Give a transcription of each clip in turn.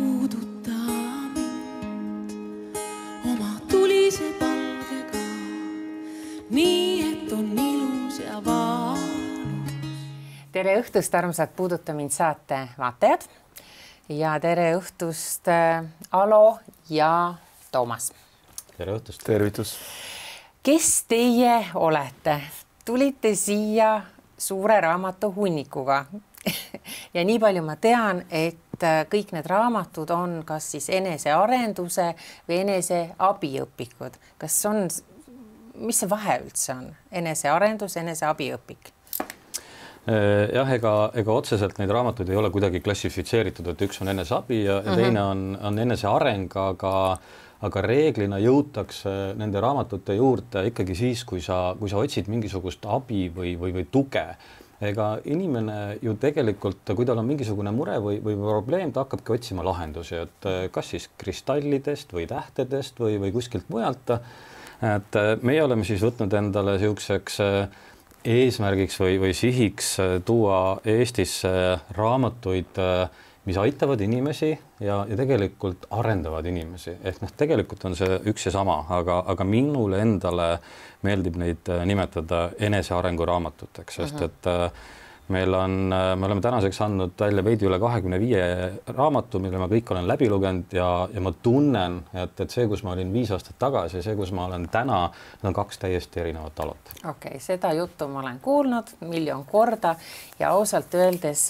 puuduta mind oma tulise palgega, nii et on ilus ja valus. tere õhtust, armsad Puuduta mind saate vaatajad ja tere õhtust äh, Alo ja Toomas. tere õhtust. tervitus. kes teie olete? tulite siia suure raamatu hunnikuga ja nii palju ma tean, et äh, kõik need raamatud on kas siis enesearenduse või eneseabiõpikud. kas on, mis see vahe üldse on, enesearendus, eneseabiõpik? Äh, jah, ega, ega otseselt neid raamatuid ei ole kuidagi klassifitseeritud, et üks on eneseabi ja, ja mm -hmm. teine on, on eneseareng, aga aga reeglina jõutakse nende raamatute juurde ikkagi siis, kui sa, kui sa otsid mingisugust abi või, või, või tuge ega inimene ju tegelikult, kui tal on mingisugune mure või, või probleem, ta hakkabki otsima lahendusi, et eh, kas siis kristallidest või tähtedest või, või kuskilt mujalt. et eh, meie oleme siis võtnud endale niisuguseks eh, eesmärgiks või, või sihiks tuua Eestisse raamatuid, mis aitavad inimesi ja, ja tegelikult arendavad inimesi, ehk noh, tegelikult on see üks ja sama, aga, aga minule endale meeldib neid äh, nimetada enesearengu raamatuteks, sest -huh. et äh, meil on, äh, me oleme tänaseks andnud välja veidi üle kahekümne viie raamatu, mille ma kõik olen läbi lugenud ja, ja ma tunnen, et, et see, kus ma olin viis aastat tagasi see, kus ma olen täna, need on kaks täiesti erinevat alot. okei okay,, seda juttu ma olen kuulnud miljon korda ja ausalt öeldes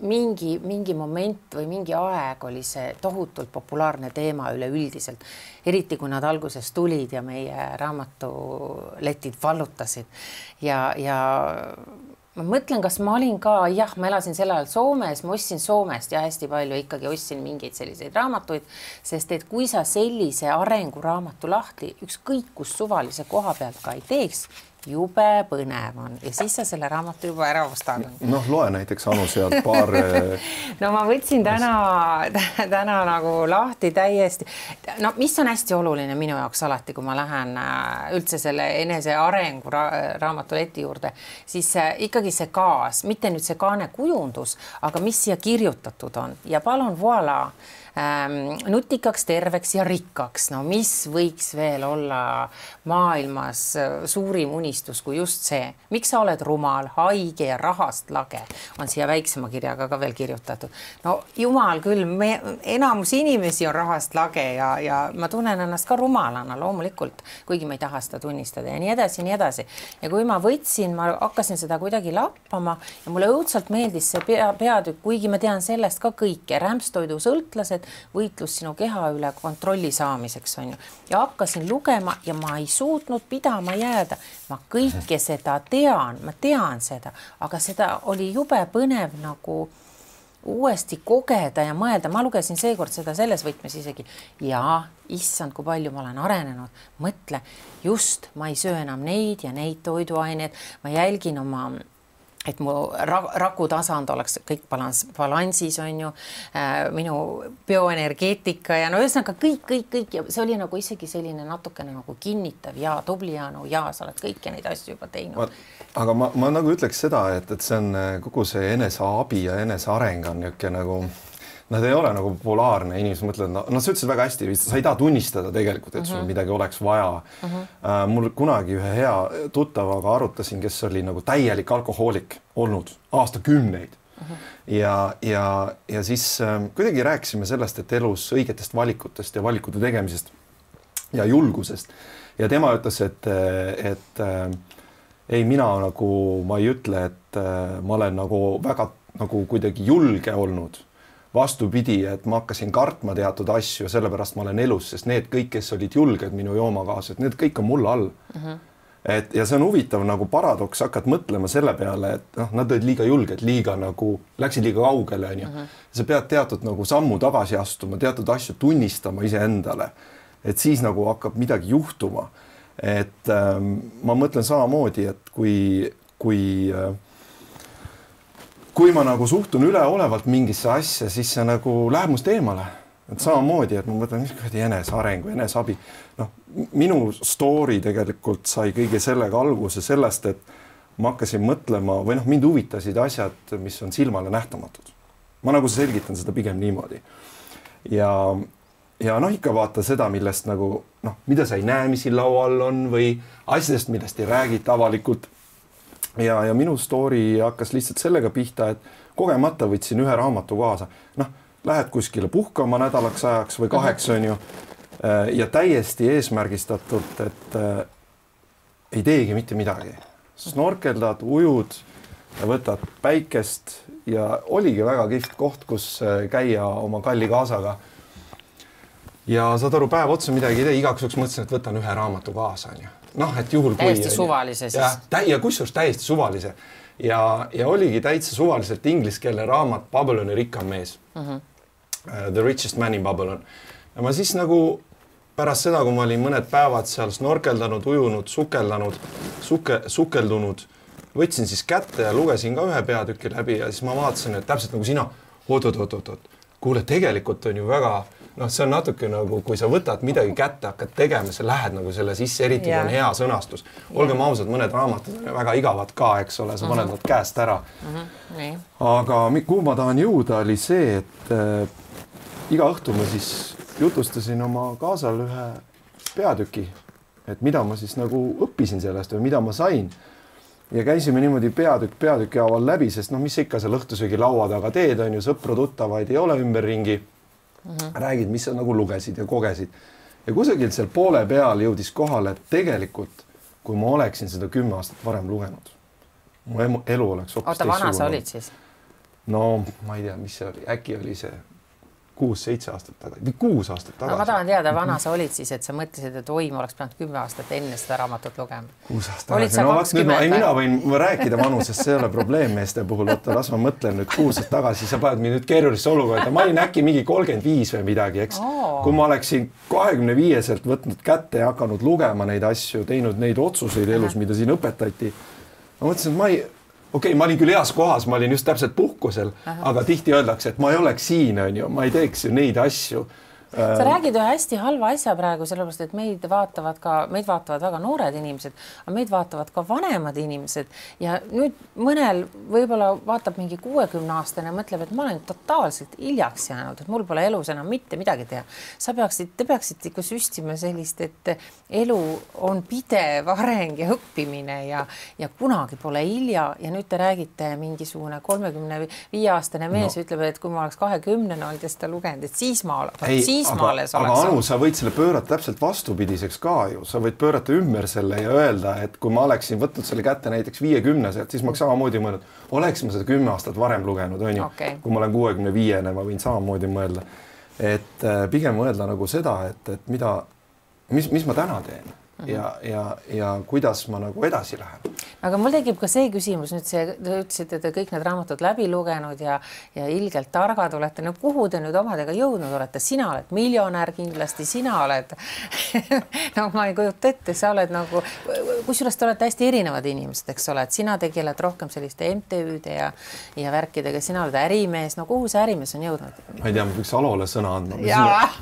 mingi, mingi moment või mingi aeg oli see tohutult populaarne teema üleüldiselt, eriti kui nad alguses tulid ja meie raamatuletid vallutasid. Ja, ja ma mõtlen, kas ma olin ka, jah, ma elasin sel ajal Soomes, ma ostsin Soomest ja hästi palju ikkagi ostsin mingeid selliseid raamatuid, sest et kui sa sellise arenguraamatu lahti ükskõik kus suvalise koha pealt ka ei teeks, jube põnev on ja siis sa selle raamatu juba ära ostad. noh, loe näiteks Anu sealt paar eh, no ma võtsin täna, täna nagu lahti täiesti. no mis on hästi oluline minu jaoks alati, kui ma lähen äh, üldse selle enesearengu ra raamatu leti juurde, siis äh, ikkagi see kaas, mitte nüüd see kaane kujundus, aga mis siia kirjutatud on ja palun voilà nutikaks, terveks ja rikkaks. no mis võiks veel olla maailmas äh, suurim unistus kui just see, miks sa oled rumal, haige ja rahast lage, on siia väiksema kirjaga ka veel kirjutatud. no jumal küll, me, enamus inimesi on rahast lage ja, ja ma tunnen ennast ka rumalana loomulikult, kuigi ma ei taha seda tunnistada ja nii edasi ja nii edasi. ja kui ma võtsin, ma hakkasin seda kuidagi lappama ja mulle õudselt meeldis see pea, peatükk, kuigi ma tean sellest ka kõike, rämpstoidu sõltlased, võitlus sinu keha üle kontrolli saamiseks on ju. ja hakkasin lugema ja ma ei suutnud pidama jääda. ma kõike seda tean, ma tean seda, aga seda oli jube põnev nagu uuesti kogeda ja mõelda, ma lugesin seekord seda selles võtmes isegi. Ja issand, kui palju ma olen arenenud, mõtle just, ma ei söö enam neid ja neid toiduaineid, ma jälgin oma et mu ra-, rakutasand oleks kõik balanss, balansis on ju äh,, minu bioenergeetika ja no ühesõnaga kõik, kõik, kõik ja see oli nagu isegi selline natukene nagu kinnitav ja tubli Anu ja sa oled kõiki neid asju juba teinud. aga ma, ma nagu ütleks seda, et, et see on kogu see eneseabi ja eneseareng on niisugune nagu nad ei ole nagu populaarne, inimesed mõtlevad, no, no sa ütlesid väga hästi, sa ei taha tunnistada tegelikult, et sul mm -hmm. midagi oleks vaja mm. -hmm. Uh, mul kunagi ühe hea tuttavaga arutasin, kes oli nagu täielik alkohoolik olnud aastakümneid mm. -hmm. ja, ja, ja siis uh, kuidagi rääkisime sellest, et elus õigetest valikutest ja valikute tegemisest ja julgusest ja tema ütles, et, et äh, ei, mina nagu, ma ei ütle, et äh, ma olen nagu väga nagu kuidagi julge olnud vastupidi, et ma hakkasin kartma teatud asju ja sellepärast ma olen elus, sest need kõik, kes olid julged minu joomakaaslased, need kõik on mulle all mm. -hmm. et ja see on huvitav nagu paradoks, hakkad mõtlema selle peale, et noh, nad olid liiga julged, liiga nagu läksid liiga kaugele, onju. Mhm. sa pead teatud nagu sammu tagasi astuma, teatud asju tunnistama iseendale. et siis nagu hakkab midagi juhtuma. et ähm, ma mõtlen samamoodi, et kui, kui äh, kui ma nagu suhtun üleolevalt mingisse asja, siis see nagu läheb must eemale. et samamoodi, et ma mõtlen, mis kuradi enesearengu, eneseabi. noh, minu story tegelikult sai kõige sellega alguse sellest, et ma hakkasin mõtlema või noh, mind huvitasid asjad, mis on silmale nähtamatud. ma nagu selgitan seda pigem niimoodi. ja, ja noh, ikka vaata seda, millest nagu noh, mida sa ei näe, mis siin laua all on või asjadest, millest ei räägita avalikult. Ja, ja minu story hakkas lihtsalt sellega pihta, et kogemata võtsin ühe raamatu kaasa, noh, lähed kuskile puhkama nädalaks ajaks või kaheks, on ju. ja täiesti eesmärgistatult, et äh, ei teegi mitte midagi, snorkeldad, ujud, võtad päikest ja oligi väga kihvt koht, kus äh, käia oma kalli kaasaga. ja saad aru, päev otsa midagi ei tee, igaks juhuks mõtlesin, et võtan ühe raamatu kaasa, onju. Noh, et juhul täiesti kui. suvalise siis. ja, ja kusjuures täiesti suvalise ja, ja oligi täitsa suvaliselt ingliskeelne raamat Babyloni rikkam mees mm. -hmm. The richest man in Babylon. ja ma siis nagu pärast seda, kui ma olin mõned päevad seal snorkeldanud, ujunud, sukeldanud, suke, sukeldunud, võtsin siis kätte ja lugesin ka ühe peatüki läbi ja siis ma vaatasin, et täpselt nagu sina oot,, oot-oot-oot-oot, kuule, tegelikult on ju väga noh, see on natuke nagu, kui sa võtad midagi kätte, hakkad tegema, sa lähed nagu selle sisse, eriti kui on hea sõnastus. olgem ausad, mõned raamatud on väga igavad ka, eks ole, sa paned mhm. nad käest ära mm. -hmm. aga kuhu ma tahan jõuda, oli see, et äh, iga õhtu ma siis jutustasin oma kaasal ühe peatüki, et mida ma siis nagu õppisin sellest või mida ma sain ja käisime niimoodi peatükk peatüki haaval läbi, sest noh, mis sa ikka seal õhtusöögi laua taga teed, on ju, sõpru-tuttavaid ei ole ümberringi mm. -hmm. räägid, mis sa nagu lugesid ja kogesid. ja kusagilt seal poole peal jõudis kohale, et tegelikult kui ma oleksin seda kümme aastat varem lugenud, mu elu oleks hoopis oota, vana sa olid siis? no ma ei tea, mis see oli, äkki oli see kuus-seitse aastat tagasi või kuus aastat tagasi ma tahan teada, vana sa olid siis, et sa mõtlesid, et oi, ma oleks pidanud kümme aastat enne seda raamatut lugema. kuus aastat tagasi, no vot nüüd ma, ei mina võin rääkida vanusest, see ei ole probleem meeste puhul, oota, las ma mõtlen nüüd kuus aastat tagasi, sa paned mind nüüd keerulisse olukorda, ma olin äkki mingi kolmkümmend viis või midagi, eks? Oh.. kui ma oleksin kahekümne viieselt võtnud kätte ja hakanud lugema neid asju, teinud neid otsuseid elus, mida siin õpetati. ma mõtlesin, et ma ei okei okay,, ma olin küll heas kohas, ma olin just täpselt puhkusel, aga tihti öeldakse, et ma ei oleks siin, on ju, ma ei teeks ju neid asju sa ähm, räägid ühe hästi halva asja praegu, sellepärast et meid vaatavad ka, meid vaatavad väga noored inimesed, aga meid vaatavad ka vanemad inimesed ja nüüd mõnel võib-olla vaatab mingi kuuekümne aastane ja mõtleb, et ma olen totaalselt hiljaks jäänud, et mul pole elus enam mitte midagi teha. sa peaksid, te peaksite ikka süstima sellist, et elu on pidev areng ja õppimine ja, ja kunagi pole hilja ja nüüd te räägite mingisugune kolmekümne viie aastane mees no. ütleb, et kui ma oleks kahekümnene olnud ja seda lugenud, et siis ma, siis maismaale sa aga Anu, sa võid selle pöörata täpselt vastupidiseks ka ju, sa võid pöörata ümber selle ja öelda, et kui ma oleksin võtnud selle kätte näiteks viiekümneselt, siis ma oleks samamoodi mõelnud, oleks ma seda kümme aastat varem lugenud, on ju okay., kui ma olen kuuekümne viiene, ma võin samamoodi mõelda. et äh, pigem mõelda nagu seda, et, et mida, mis, mis ma täna teen. Ja, ja, ja kuidas ma nagu edasi lähen. aga mul tekib ka see küsimus nüüd see, te ütlesite, te kõik need raamatud läbi lugenud ja, ja ilgelt targad olete, no kuhu te nüüd omadega jõudnud olete, sina oled miljonär kindlasti, sina oled no ma ei kujuta ette, sa oled nagu, kusjuures te olete hästi erinevad inimesed, eks ole, et sina tegeled rohkem selliste MTÜ-de ja, ja värkidega, sina oled ärimees, no kuhu see ärimees on jõudnud? ma ei tea, ma peaks Alole sõna andma.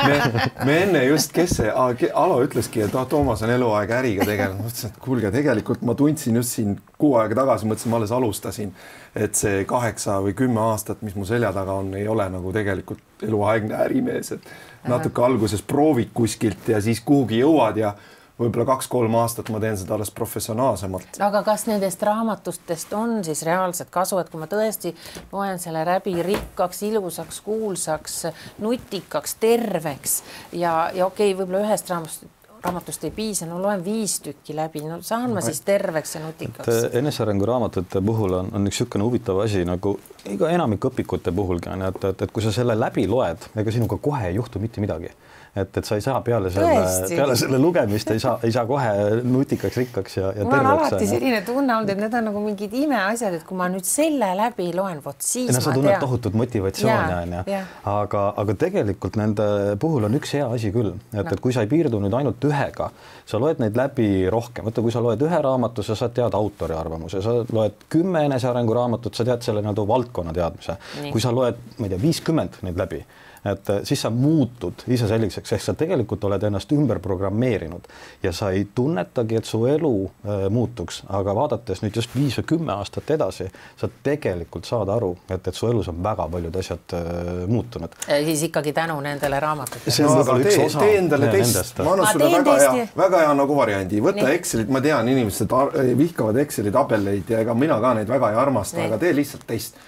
me, me enne just, kes see, Alo ütleski, et ah, Toomas on elu eluaeg äriga tegelenud, mõtlesin, et kuulge, tegelikult ma tundsin just siin kuu aega tagasi, mõtlesin, ma alles alustasin, et see kaheksa või kümme aastat, mis mu selja taga on, ei ole nagu tegelikult eluaegne ärimees, et natuke alguses proovid kuskilt ja siis kuhugi jõuad ja võib-olla kaks-kolm aastat ma teen seda alles professionaalsemalt. aga kas nendest raamatustest on siis reaalset kasu, et kui ma tõesti loen selle läbi rikkaks, ilusaks, kuulsaks, nutikaks, terveks ja, ja okei okay,, võib-olla ühest raamatust raamatust ei piisa, no loen viis tükki läbi, no saan ma siis terveks ja nutikaks? enesearengu raamatute puhul on, on üks niisugune huvitav asi nagu iga enamik õpikute puhulgi on, et, et, et kui sa selle läbi loed, ega sinuga kohe ei juhtu mitte midagi et, et sa ei saa peale selle, peale selle lugemist ei saa, ei saa kohe nutikaks, rikkaks ja, ja mul on alati selline tunne olnud, et need on nagu mingid imeasjad, et kui ma nüüd selle läbi loen, vot siis no, sa tunned tohutut motivatsiooni onju, aga, aga tegelikult nende puhul on üks hea asi küll, et no., et kui sa ei piirdu nüüd ainult ühega, sa loed neid läbi rohkem, vaata, kui sa loed ühe raamatu, sa saad teada autori arvamuse, sa loed kümme enesearengu raamatut, sa tead selle nagu valdkonna teadmise. kui sa loed, ma ei tea, viiskümmend neid läbi et äh, siis sa muutud ise selliseks, ehk sa tegelikult oled ennast ümber programmeerinud ja sa ei tunnetagi, et su elu äh, muutuks, aga vaadates nüüd just viis või kümme aastat edasi, sa tegelikult saad aru, et, et su elus on väga paljud asjad äh, muutunud. siis ikkagi tänu nendele raamatutele. see on no, võib-olla üks tee, osa tee endale test, ma annan sulle väga hea väga hea nagu variandi, võta Nii. Excelit, ma tean, inimesed vihkavad Exceli tabeleid ja ega mina ka neid väga ei armasta, aga tee lihtsalt test.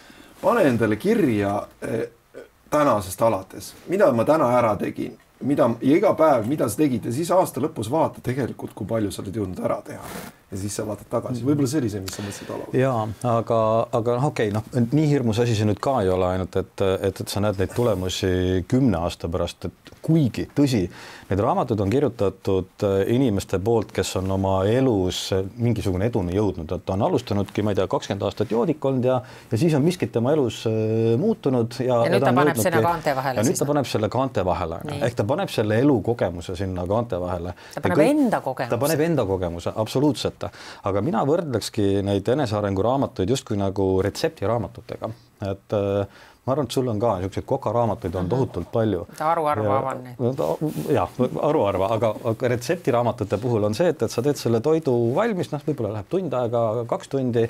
pane endale kirja eh, tänasest alates, mida ma täna ära tegin, mida ja iga päev, mida sa tegid ja siis aasta lõpus vaata tegelikult, kui palju sa oled jõudnud ära teha. Ja siis sa vaatad tagasi, võib-olla see oli see, mis sa mõtlesid alates. ja aga, aga noh, okei okay,, noh, nii hirmus asi see nüüd ka ei ole, ainult et, et, et sa näed neid tulemusi kümne aasta pärast, et kuigi tõsi, need raamatud on kirjutatud äh, inimeste poolt, kes on oma elus äh, mingisugune eduni jõudnud, et ta on alustanudki, ma ei tea, kakskümmend aastat joodik olnud ja, ja siis on miskit tema elus äh, muutunud ja. Ja nüüd ta on paneb jõudnudki- sinna kaante vahele ja nüüd ta paneb selle kaante vahele, ehk ta paneb selle elukogemuse sinna kaante vahele. Ta paneb enda kogemuse. ta paneb enda kogemuse, absoluutselt. Aga mina võrdlekski neid enesearengu raamatuid justkui nagu retseptiraamatutega, et äh, ma arvan, et sul on ka niisuguseid kokaraamatuid on tohutult palju. Haruharva avan neid. jah, haruharva, aga, aga retseptiraamatute puhul on see, et, et sa teed selle toidu valmis, noh, võib-olla läheb tund aega, kaks tundi,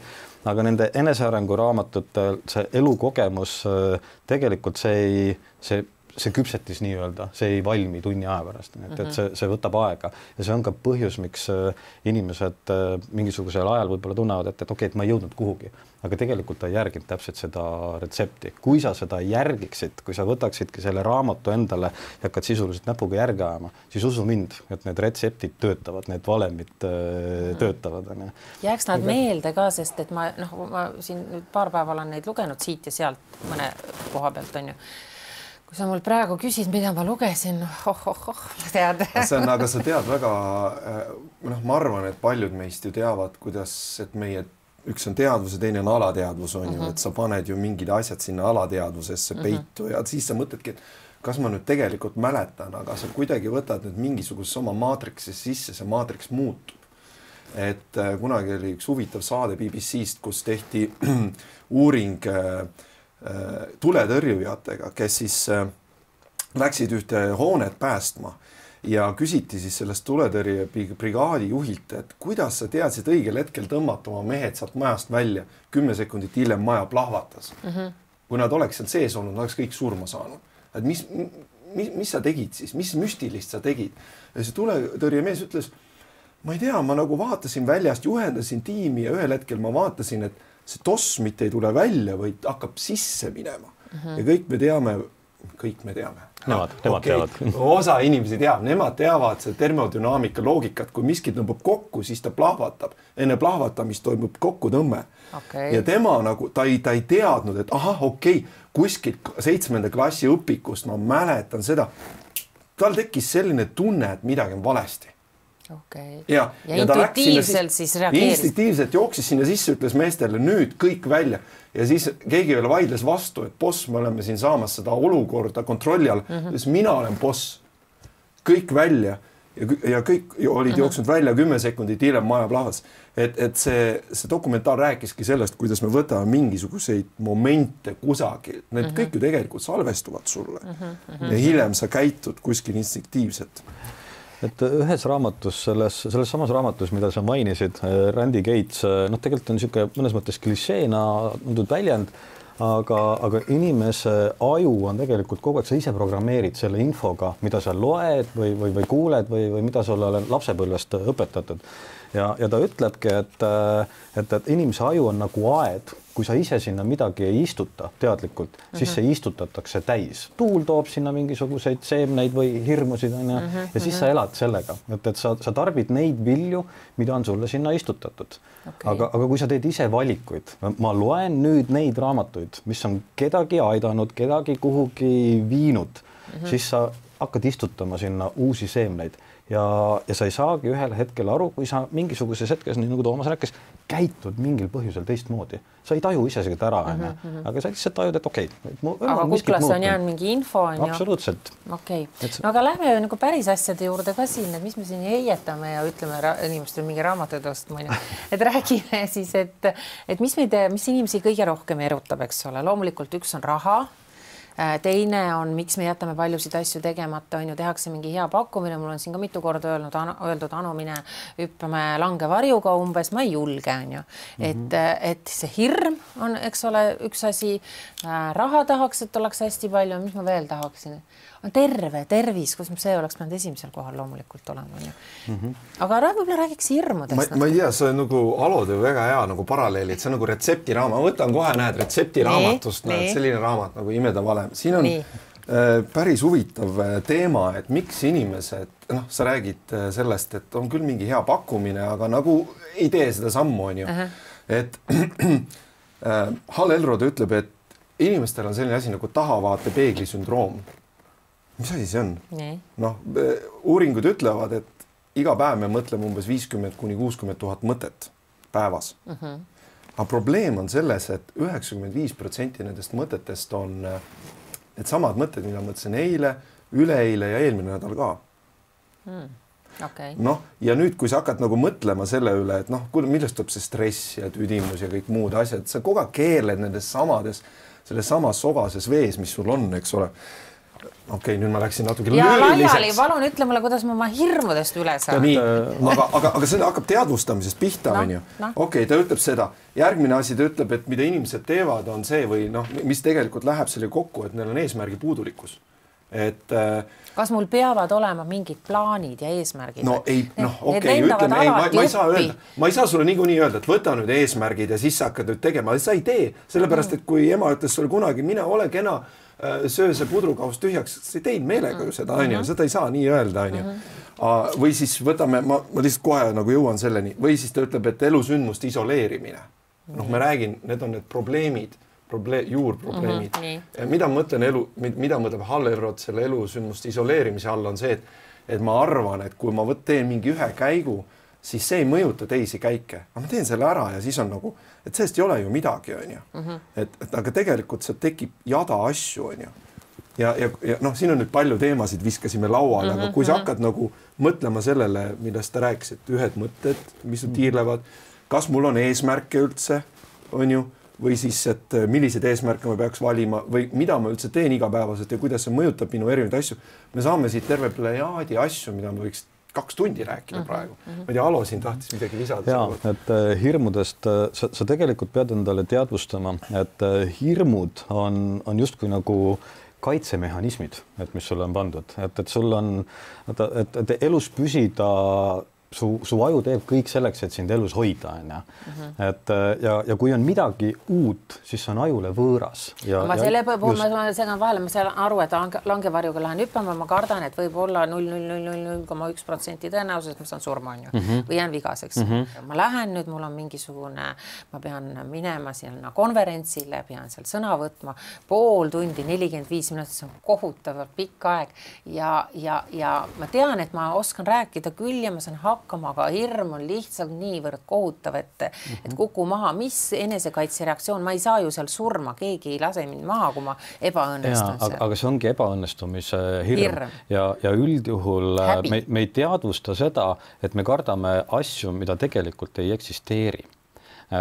aga nende enesearengu raamatutel see elukogemus äh, tegelikult see ei, see see küpsetis nii-öelda, see ei valmi tunni aja pärast, et, et see, see võtab aega ja see on ka põhjus, miks äh, inimesed äh, mingisugusel ajal võib-olla tunnevad, et, et okei okay,, et ma ei jõudnud kuhugi, aga tegelikult ta ei järginud täpselt seda retsepti. kui sa seda järgiksid, kui sa võtaksidki selle raamatu endale ja hakkad sisuliselt näpuga järge ajama, siis usu mind, et need retseptid töötavad, need valemid äh, töötavad, onju. jääks nad meelde ka, sest et ma noh, ma siin nüüd paar päeva olen neid lugenud siit ja sealt mõne koha pealt onju. Kui sa mul praegu küsid, mida ma lugesin, oh-oh-oh, tead. see on, aga sa tead väga, noh, ma arvan, et paljud meist ju teavad, kuidas, et meie üks on teadvus ja teine on alateadvus on ju mm, -hmm. et sa paned ju mingid asjad sinna alateadvusesse peitu mm -hmm. ja siis sa mõtledki, et kas ma nüüd tegelikult mäletan, aga sa kuidagi võtad nüüd mingisugusesse oma maatriksi sisse, see maatriks muutub. et äh, kunagi oli üks huvitav saade BBC-st, kus tehti uuring äh, äh, tuletõrjujatega, kes siis äh, läksid ühte hoonet päästma ja küsiti siis sellest tuletõrjebrigaadi juhilt, et kuidas sa teadsid õigel hetkel tõmmata oma mehed sealt majast välja. kümme sekundit hiljem maja plahvatas mm. -hmm. kui nad oleks seal sees olnud, oleks kõik surma saanud. et mis, mis, mis sa tegid siis, mis müstilist sa tegid? ja see tuletõrjemees ütles, ma ei tea, ma nagu vaatasin väljast, juhendasin tiimi ja ühel hetkel ma vaatasin, et see toss mitte ei tule välja, vaid hakkab sisse minema mm. -hmm. ja kõik me teame, kõik me teame Nemad, nemad teavad. osa inimesi teab, nemad teavad seda termodünaamika loogikat, kui miski tõmbab kokku, siis ta plahvatab. enne plahvatamist toimub kokkutõmme Okei. ja tema nagu, ta ei, ta ei teadnud, et ahah, okei okay,, kuskilt seitsmenda klassi õpikust ma mäletan seda. tal tekkis selline tunne, et midagi on valesti okei ja, ja ja sinna intuitiivselt siis reageeris. instinktiivselt jooksis sinna sisse, ütles meestele nüüd kõik välja ja siis keegi veel vaidles vastu, et boss, me oleme siin saamas seda olukorda kontrolli all mm, -hmm. ütles mina olen boss. kõik välja ja, ja kõik olid mm -hmm. jooksnud välja kümme sekundit hiljem maja plahvatas. et, et see, see dokumentaar rääkiski sellest, kuidas me võtame mingisuguseid momente kusagilt, need mm -hmm. kõik ju tegelikult salvestuvad sulle mm -hmm. ja hiljem sa käitud kuskil instinktiivselt et ühes raamatus, selles, selles samas raamatus, mida sa mainisid, Randy Gates, noh, tegelikult on niisugune mõnes mõttes klišeena antud väljend, aga, aga inimese aju on tegelikult kogu aeg, sa ise programmeerid selle infoga, mida sa loed või, või, või kuuled või, või mida sulle on lapsepõlvest õpetatud. ja, ja ta ütlebki, et, et, et inimese aju on nagu aed, kui sa ise sinna midagi ei istuta teadlikult mm, -hmm. siis see istutatakse täis. tuul toob sinna mingisuguseid seemneid või hirmusid onju mm -hmm. ja siis sa elad sellega, et, et sa, sa tarbid neid vilju, mida on sulle sinna istutatud okay.. aga, aga kui sa teed ise valikuid, ma loen nüüd neid raamatuid, mis on kedagi aidanud, kedagi kuhugi viinud mm, -hmm. siis sa hakkad istutama sinna uusi seemneid ja, ja sa ei saagi ühel hetkel aru, kui sa mingisuguses hetkes, nii nagu Toomas rääkis, käitud mingil põhjusel teistmoodi, sa ei taju ise seda ära, onju, aga sa lihtsalt tajud, et okei okay,. aga kuklasse on jäänud mingi info onju. absoluutselt. okei okay., no aga lähme nagu päris asjade juurde ka siin, et mis me siin heietame ja ütleme inimestele mingi raamatuid ostma onju, et räägime siis, et, et mis meid, mis inimesi kõige rohkem erutab, eks ole, loomulikult üks on raha teine on, miks me jätame paljusid asju tegemata, on ju, tehakse mingi hea pakkumine, mul on siin ka mitu korda öelnud, öeldud, Anu, mine hüppame langevarjuga umbes, ma ei julge, on ju. et, mhm. et see hirm on, eks ole, üks asi. Äh, raha tahaks, et oleks hästi palju, mis ma veel tahaksin terve, tervis, kus see oleks pidanud esimesel kohal loomulikult olema, onju. Mhm. aga võib-olla räägiks hirmudest. ma ei tea, see on nagu Alo tõi väga hea nagu paralleeli, et see on nagu retseptiraamat, ma võtan kohe, näed, retseptiraamatust, näed, selline raamat nagu Imede valem, siin on nii. Äh, päris huvitav äh, teema, et miks inimesed, noh, sa räägid äh, sellest, et on küll mingi hea pakkumine, aga nagu ei tee seda sammu, onju. et Hal Elrod ütleb, et inimestel on selline asi nagu tahavaatepeegli sündroom mis asi see on? noh, uuringud ütlevad, et iga päev me mõtleme umbes viiskümmend kuni kuuskümmend tuhat mõtet päevas. Mhm. -huh. aga probleem on selles et, et üheksakümmend viis protsenti nendest mõtetest on äh, needsamad mõtted, mida mõtlesin eile, üleeile ja eelmine nädal ka hmm.. Okay. noh, ja nüüd, kui sa hakkad nagu mõtlema selle üle, et noh, millest tuleb see stress ja tüdimus ja kõik muud asjad, sa kogu aeg keerled nendes samades, selles samas sogases vees, mis sul on, eks ole okei okay,, nüüd ma läksin natuke lühiliseks. palun ütle mulle, kuidas ma oma hirmudest üle saan. nii, aga, aga, aga see hakkab teadvustamisest pihta, onju. okei, ta ütleb seda, järgmine asi, ta ütleb, et mida inimesed teevad, on see või noh, mis tegelikult läheb selle kokku, et neil on eesmärgi puudulikkus. et äh, kas mul peavad olema mingid plaanid ja eesmärgid? no ei, noh, okei ütleme, ei, ma, ma ei saa öelda, ma ei saa sulle niikuinii öelda, et võta nüüd eesmärgid ja siis sa hakkad nüüd tegema, sa ei tee, sellepärast et kui ema ütles sulle kunagi, mine ole kena Äh, söö see pudrukaus tühjaks, sa ei teinud meelega ju seda, onju, seda ei saa nii öelda, onju. Või siis võtame, ma, ma lihtsalt kohe nagu jõuan selleni. Või siis ta ütleb, et elusündmuste isoleerimine. noh, ma räägin, need on need probleemid, probleem, juurprobleemid. Mm. -hmm, mida ma mõtlen elu, mida mõtleb Hallerod selle elusündmuste isoleerimise all on see, et, et ma arvan, et kui ma võt-, teen mingi ühe käigu, siis see ei mõjuta teisi käike, aga ma teen selle ära ja siis on nagu et sellest ei ole ju midagi, onju. Mhm. et, et aga tegelikult sealt tekib jada asju, onju. ja, ja, ja noh, siin on nüüd palju teemasid viskasime lauale mm, -hmm. aga kui sa mhm. hakkad nagu mõtlema sellele, millest ta rääkis, et ühed mõtted, mis sul tiirlevad, kas mul on eesmärke üldse, onju või siis, et milliseid eesmärke ma peaks valima või mida ma üldse teen igapäevaselt ja kuidas see mõjutab minu erinevaid asju. me saame siit terve plejaadi asju, mida me võiks kaks tundi rääkida mm -hmm. praegu. ma ei tea, Alo siin tahtis midagi lisada. ja, et äh, hirmudest äh, sa, sa tegelikult pead endale teadvustama, et äh, hirmud on, on justkui nagu kaitsemehhanismid, et mis sulle on pandud, et, et sul on, et, et elus püsida su, su aju teeb kõik selleks, et sind elus hoida, onju. Mhm. et äh, ja, ja kui on midagi uut, siis see on ajule võõras. ma selle puhul, ma segan vahele, ma saan aru, et lange, langevarjuga lähen hüppama, ma kardan, et võib olla null, null, null, null, null koma üks protsenti tõenäosus, et ma saan surma, onju, mhm. või jään vigaseks mm. -hmm. ma lähen nüüd, mul on mingisugune, ma pean minema sinna konverentsile, pean seal sõna võtma, pool tundi, nelikümmend viis minutit, see on kohutavalt pikk aeg ja, ja, ja ma tean, et ma oskan rääkida küll ja ma saan hakkama hakkama, aga hirm on lihtsalt niivõrd kohutav, et mm, -hmm. et mhm. kuku maha, mis enesekaitsereaktsioon, ma ei saa ju seal surma, keegi ei lase mind maha, kui ma ebaõnnestun. aga, aga see ongi ebaõnnestumise hirm, hirm. ja, ja üldjuhul äh, Häbi. me, me ei teadvusta seda, et me kardame asju, mida tegelikult ei eksisteeri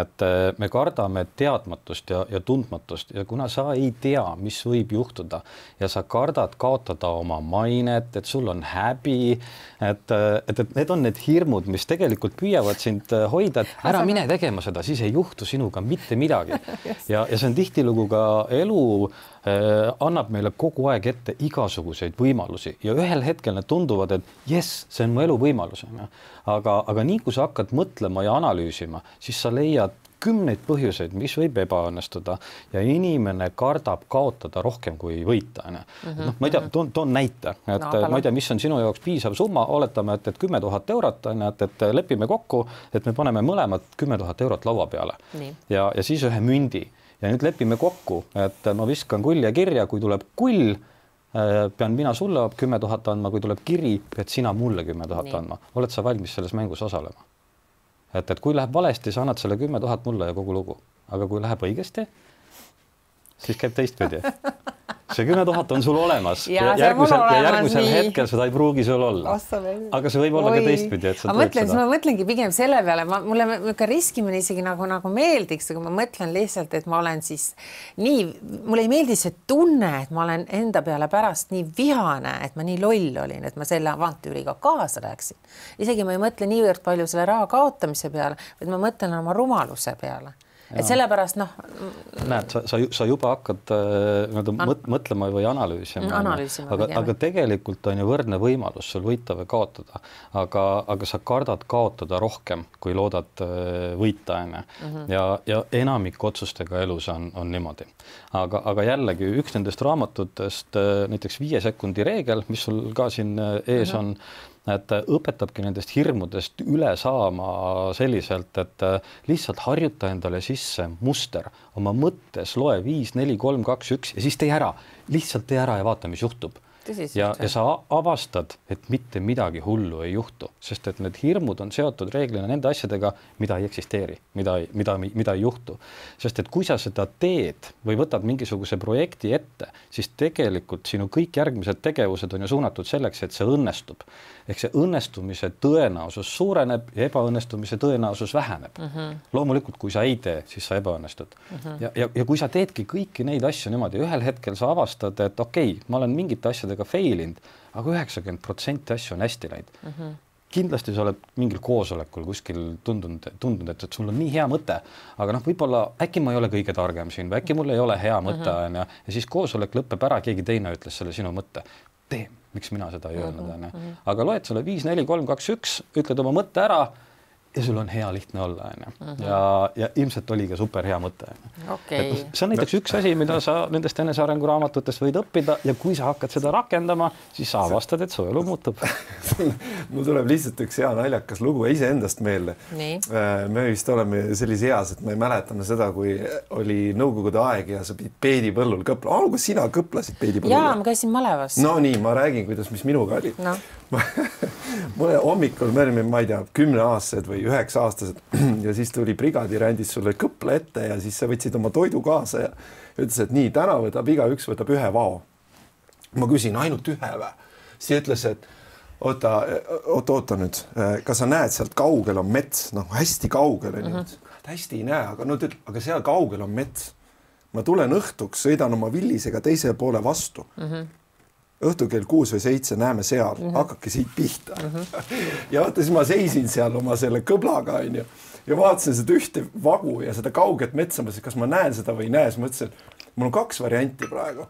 et äh, me kardame teadmatust ja, ja tundmatust ja kuna sa ei tea, mis võib juhtuda ja sa kardad kaotada oma mainet, et sul on häbi, et, äh, et, et need on need hirmud, mis tegelikult püüavad sind äh, hoida, et ära mine tegema seda, siis ei juhtu sinuga mitte midagi. ja, ja see on tihtilugu ka elu Äh, annab meile kogu aeg ette igasuguseid võimalusi ja ühel hetkel need tunduvad, et jess, see on mu elu võimalus, onju. aga, aga nii kui sa hakkad mõtlema ja analüüsima, siis sa leiad kümneid põhjuseid, mis võib ebaõnnestuda ja inimene kardab kaotada rohkem kui võita, onju. Noh, ma ei tea, mhm. toon, toon näite, et no, ma ei tea, mis on sinu jaoks piisav summa, oletame, et, et kümme tuhat eurot on ju, et, et lepime kokku, et me paneme mõlemad kümme tuhat eurot laua peale Nii. ja, ja siis ühe mündi ja nüüd lepime kokku, et ma viskan kulje kirja, kui tuleb kull, äh, pean mina sulle kümme tuhat andma, kui tuleb kiri, pead sina mulle kümme tuhat andma. oled sa valmis selles mängus osalema? et, et kui läheb valesti, sa annad selle kümme tuhat mulle ja kogu lugu, aga kui läheb õigesti, siis käib teistpidi see kümme tuhat on sul olemas Ja ja järgmisel, ja olemas, järgmisel nii. hetkel seda ei pruugi sul olla. aga see võib olla ka teistpidi, et sa ma mõtlen, ma mõtlengi pigem selle peale, ma, mulle niisugune riskimine isegi nagu, nagu meeldiks, aga ma mõtlen lihtsalt, et ma olen siis nii, mulle ei meeldi see tunne, et ma olen enda peale pärast nii vihane, et ma nii loll olin, et ma selle avantüüriga kaasa läksin. isegi ma ei mõtle niivõrd palju selle raha kaotamise peale, vaid ma mõtlen oma rumaluse peale. Et sellepärast noh, näed, sa, sa, sa juba hakkad äh, nii-öelda mõt, mõtlema või analüüsima. Mm, analüüsima aga, aga tegelikult on ju võrdne võimalus sul võita või kaotada, aga, aga sa kardad kaotada rohkem, kui loodad äh, võita, onju. Mhm. ja, ja enamik otsustega elus on, on niimoodi. aga, aga jällegi üks nendest raamatutest, äh, näiteks viie sekundi reegel, mis sul ka siin ees Mhm. on et õpetabki nendest hirmudest üle saama selliselt, et äh, lihtsalt harjuta endale sisse muster oma mõttes, loe viis, neli, kolm, kaks, üks ja siis tee ära, lihtsalt tee ära ja vaata, mis juhtub. Ja, ja sa avastad, et mitte midagi hullu ei juhtu, sest et need hirmud on seotud reeglina nende asjadega, mida ei eksisteeri, mida, mida, mida ei juhtu. sest et kui sa seda teed või võtad mingisuguse projekti ette, siis tegelikult sinu kõik järgmised tegevused on ju suunatud selleks, et see õnnestub. ehk see õnnestumise tõenäosus suureneb ja ebaõnnestumise tõenäosus väheneb mm. -hmm. loomulikult, kui sa ei tee, siis sa ebaõnnestud mm. -hmm. ja, ja, ja kui sa teedki kõiki neid asju niimoodi, ühel hetkel sa avastad, et okei okay,, ma olen mingite asjadega fail inud, aga üheksakümmend protsenti asju on hästi läinud. Mm. -hmm kindlasti sa oled mingil koosolekul kuskil tundunud, tundunud, et, et sul on nii hea mõte, aga noh, võib-olla äkki ma ei ole kõige targem siin või äkki mul ei ole hea mõte onju ja siis koosolek lõpeb ära, keegi teine ütles selle sinu mõtte. tee, miks mina seda ei öelnud onju, aga loed selle viis, neli, kolm, kaks, üks, ütled oma mõtte ära ja sul on hea lihtne olla, onju. ja, ja ilmselt oli ka super hea mõte. okei. see on näiteks üks asi, mida sa nendest enesearengu raamatutest võid õppida ja kui sa hakkad seda rakendama, siis sa avastad, et su elu muutub. mul tuleb lihtsalt üks hea naljakas lugu iseendast meelde. Nii. me vist oleme sellises eas, et me mäletame seda, kui oli nõukogude aeg ja sa pidid peedipõllul kõpla. Alu, kas sina kõplasid peedipõllul? ja ma käisin malevas. no nii, ma räägin, kuidas, mis minuga oli Noh. mulle hommikul, me olime, ma ei tea, kümneaastased või üheksa-aastased ja siis tuli brigadir, andis sulle kõpla ette ja siis sa võtsid oma toidu kaasa ja ütles, et nii, täna võtab igaüks võtab ühe vao. ma küsin ainult ühe või? siis ütles, et oota, oota, oota nüüd, kas sa näed sealt kaugel on mets, noh, hästi kaugel on ju -hmm. hästi ei näe, aga no ta ütleb, aga seal kaugel on mets. ma tulen õhtuks, sõidan oma villisega teise poole vastu mm. -hmm õhtul kell kuus või seitse näeme seal mm, -hmm. hakake siit pihta mm. -hmm. ja vaata, siis ma seisin seal oma selle kõblaga onju ja vaatasin seda ühte vagu ja seda kauget metsa, mõtlesin, kas ma näen seda või ei näe, siis mõtlesin, mul on kaks varianti praegu.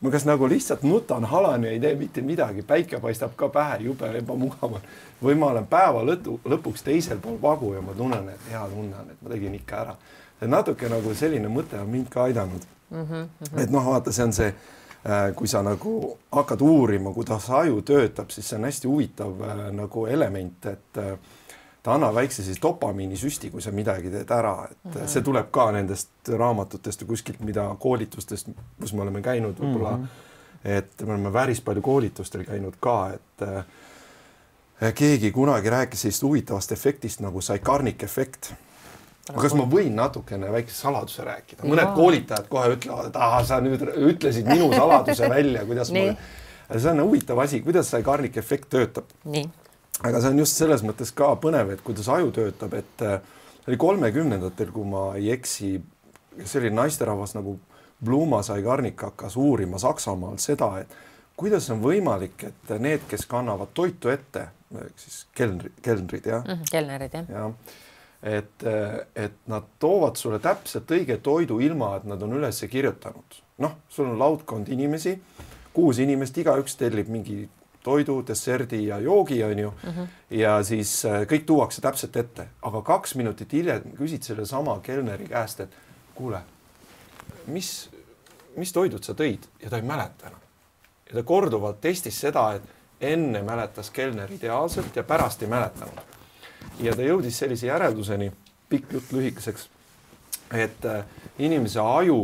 ma kas nagu lihtsalt nutan halani ja ei tee mitte midagi, päike paistab ka pähe, jube ebamugav on. või ma olen päeva lõtu, lõpuks teisel pool vagu ja ma tunnen, et hea tunne on, et ma tegin ikka ära. natuke nagu selline mõte on mind ka aidanud mm. -hmm. et noh, vaata, see on see kui sa nagu hakkad uurima, kuidas aju töötab, siis see on hästi huvitav äh, nagu element, et äh, ta annab väikse siis dopamiinisüsti, kui sa midagi teed ära, et mm -hmm. see tuleb ka nendest raamatutest ja kuskilt, mida koolitustest, kus me oleme käinud võib-olla mm, -hmm. et me oleme päris palju koolitustel käinud ka, et äh, keegi kunagi rääkis sellisest huvitavast efektist nagu Saikarnik efekt aga kas ma võin natukene väikse saladuse rääkida, mõned Jaa. koolitajad kohe ütlevad, et ahah, sa nüüd ütlesid minu saladuse välja, kuidas ma. see on huvitav asi, kuidas see karnik efekt töötab. aga see on just selles mõttes ka põnev, et kuidas aju töötab, et äh, oli kolmekümnendatel, kui ma ei eksi, selline naisterahvas nagu Bluma Saigarnik hakkas uurima Saksamaal seda, et kuidas on võimalik, et need, kes kannavad toitu ette, ehk siis kelnrid, kelnrid jah mm, kelnerid jah. jah, et, et nad toovad sulle täpselt õige toidu, ilma et nad on üles kirjutanud. noh, sul on laudkond inimesi, kuus inimest, igaüks tellib mingi toidu, desserdi ja joogi, onju mm. -hmm. ja siis äh, kõik tuuakse täpselt ette, aga kaks minutit hiljem küsid sellesama kelneri käest, et kuule, mis, mis toidud sa tõid ja ta ei mäleta enam. ja ta korduvalt testis seda, et enne mäletas kelner ideaalselt ja pärast ei mäletanud ja ta jõudis sellise järelduseni, pikk jutt lühikeseks, et äh, inimese aju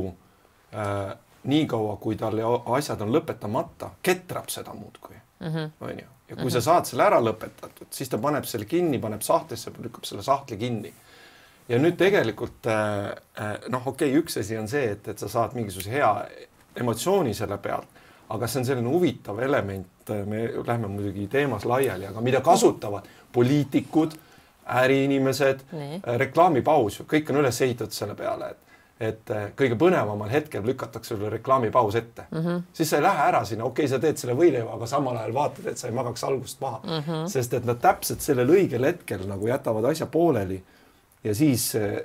äh, niikaua, kui tal asjad on lõpetamata, ketrab seda muudkui -hmm. onju. ja kui mm -hmm. sa saad selle ära lõpetatud, siis ta paneb selle kinni, paneb sahtlisse, lükkab selle sahtli kinni. ja nüüd tegelikult äh, äh, noh, okei okay,, üks asi on see, et, et sa saad mingisuguse hea emotsiooni selle pealt, aga see on selline huvitav element, me lähme muidugi teemas laiali, aga mida kasutavad poliitikud, äriinimesed, reklaamipaus, kõik on üles ehitatud selle peale, et et äh, kõige põnevamal hetkel lükatakse sulle reklaamipaus ette mm, -hmm. siis sa ei lähe ära sinna, okei okay,, sa teed selle võileiva, aga samal ajal vaatad, et sa ei magaks algusest maha mm, -hmm. sest et nad täpselt sellel õigel hetkel nagu jätavad asja pooleli ja siis äh,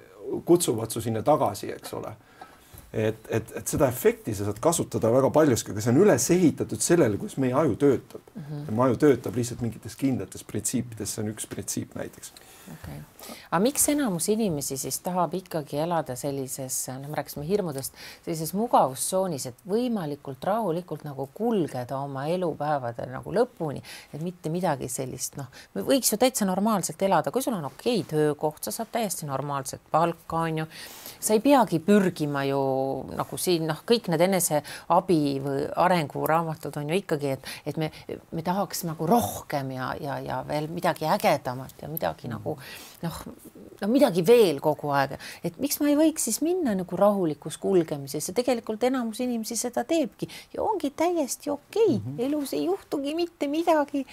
kutsuvad su sinna tagasi, eks ole et, et, et seda efekti sa saad kasutada väga paljuski, aga see on üles ehitatud sellele, kuidas meie aju töötab mm. -hmm. ja meie aju töötab lihtsalt mingites kindlates printsiipides, see on üks printsiip näiteks. Okei okay., aga miks enamus inimesi siis tahab ikkagi elada sellises, noh, me rääkisime hirmudest, sellises mugavustsoonis, et võimalikult rahulikult nagu kulgeda oma elupäevade nagu lõpuni, et mitte midagi sellist, noh, võiks ju täitsa normaalselt elada, kui sul on okei okay, töökoht, sa saad täiesti normaalset palka, on ju sa ei peagi pürgima ju nagu siin noh, kõik need eneseabi või arenguraamatud on ju ikkagi, et, et me, me tahaks nagu rohkem ja, ja, ja veel midagi ägedamat ja midagi mm. nagu noh, no midagi veel kogu aeg, et miks ma ei võiks siis minna nagu rahulikus kulgemises ja tegelikult enamus inimesi seda teebki ja ongi täiesti okei okay. mm, -hmm. elus ei juhtugi mitte midagi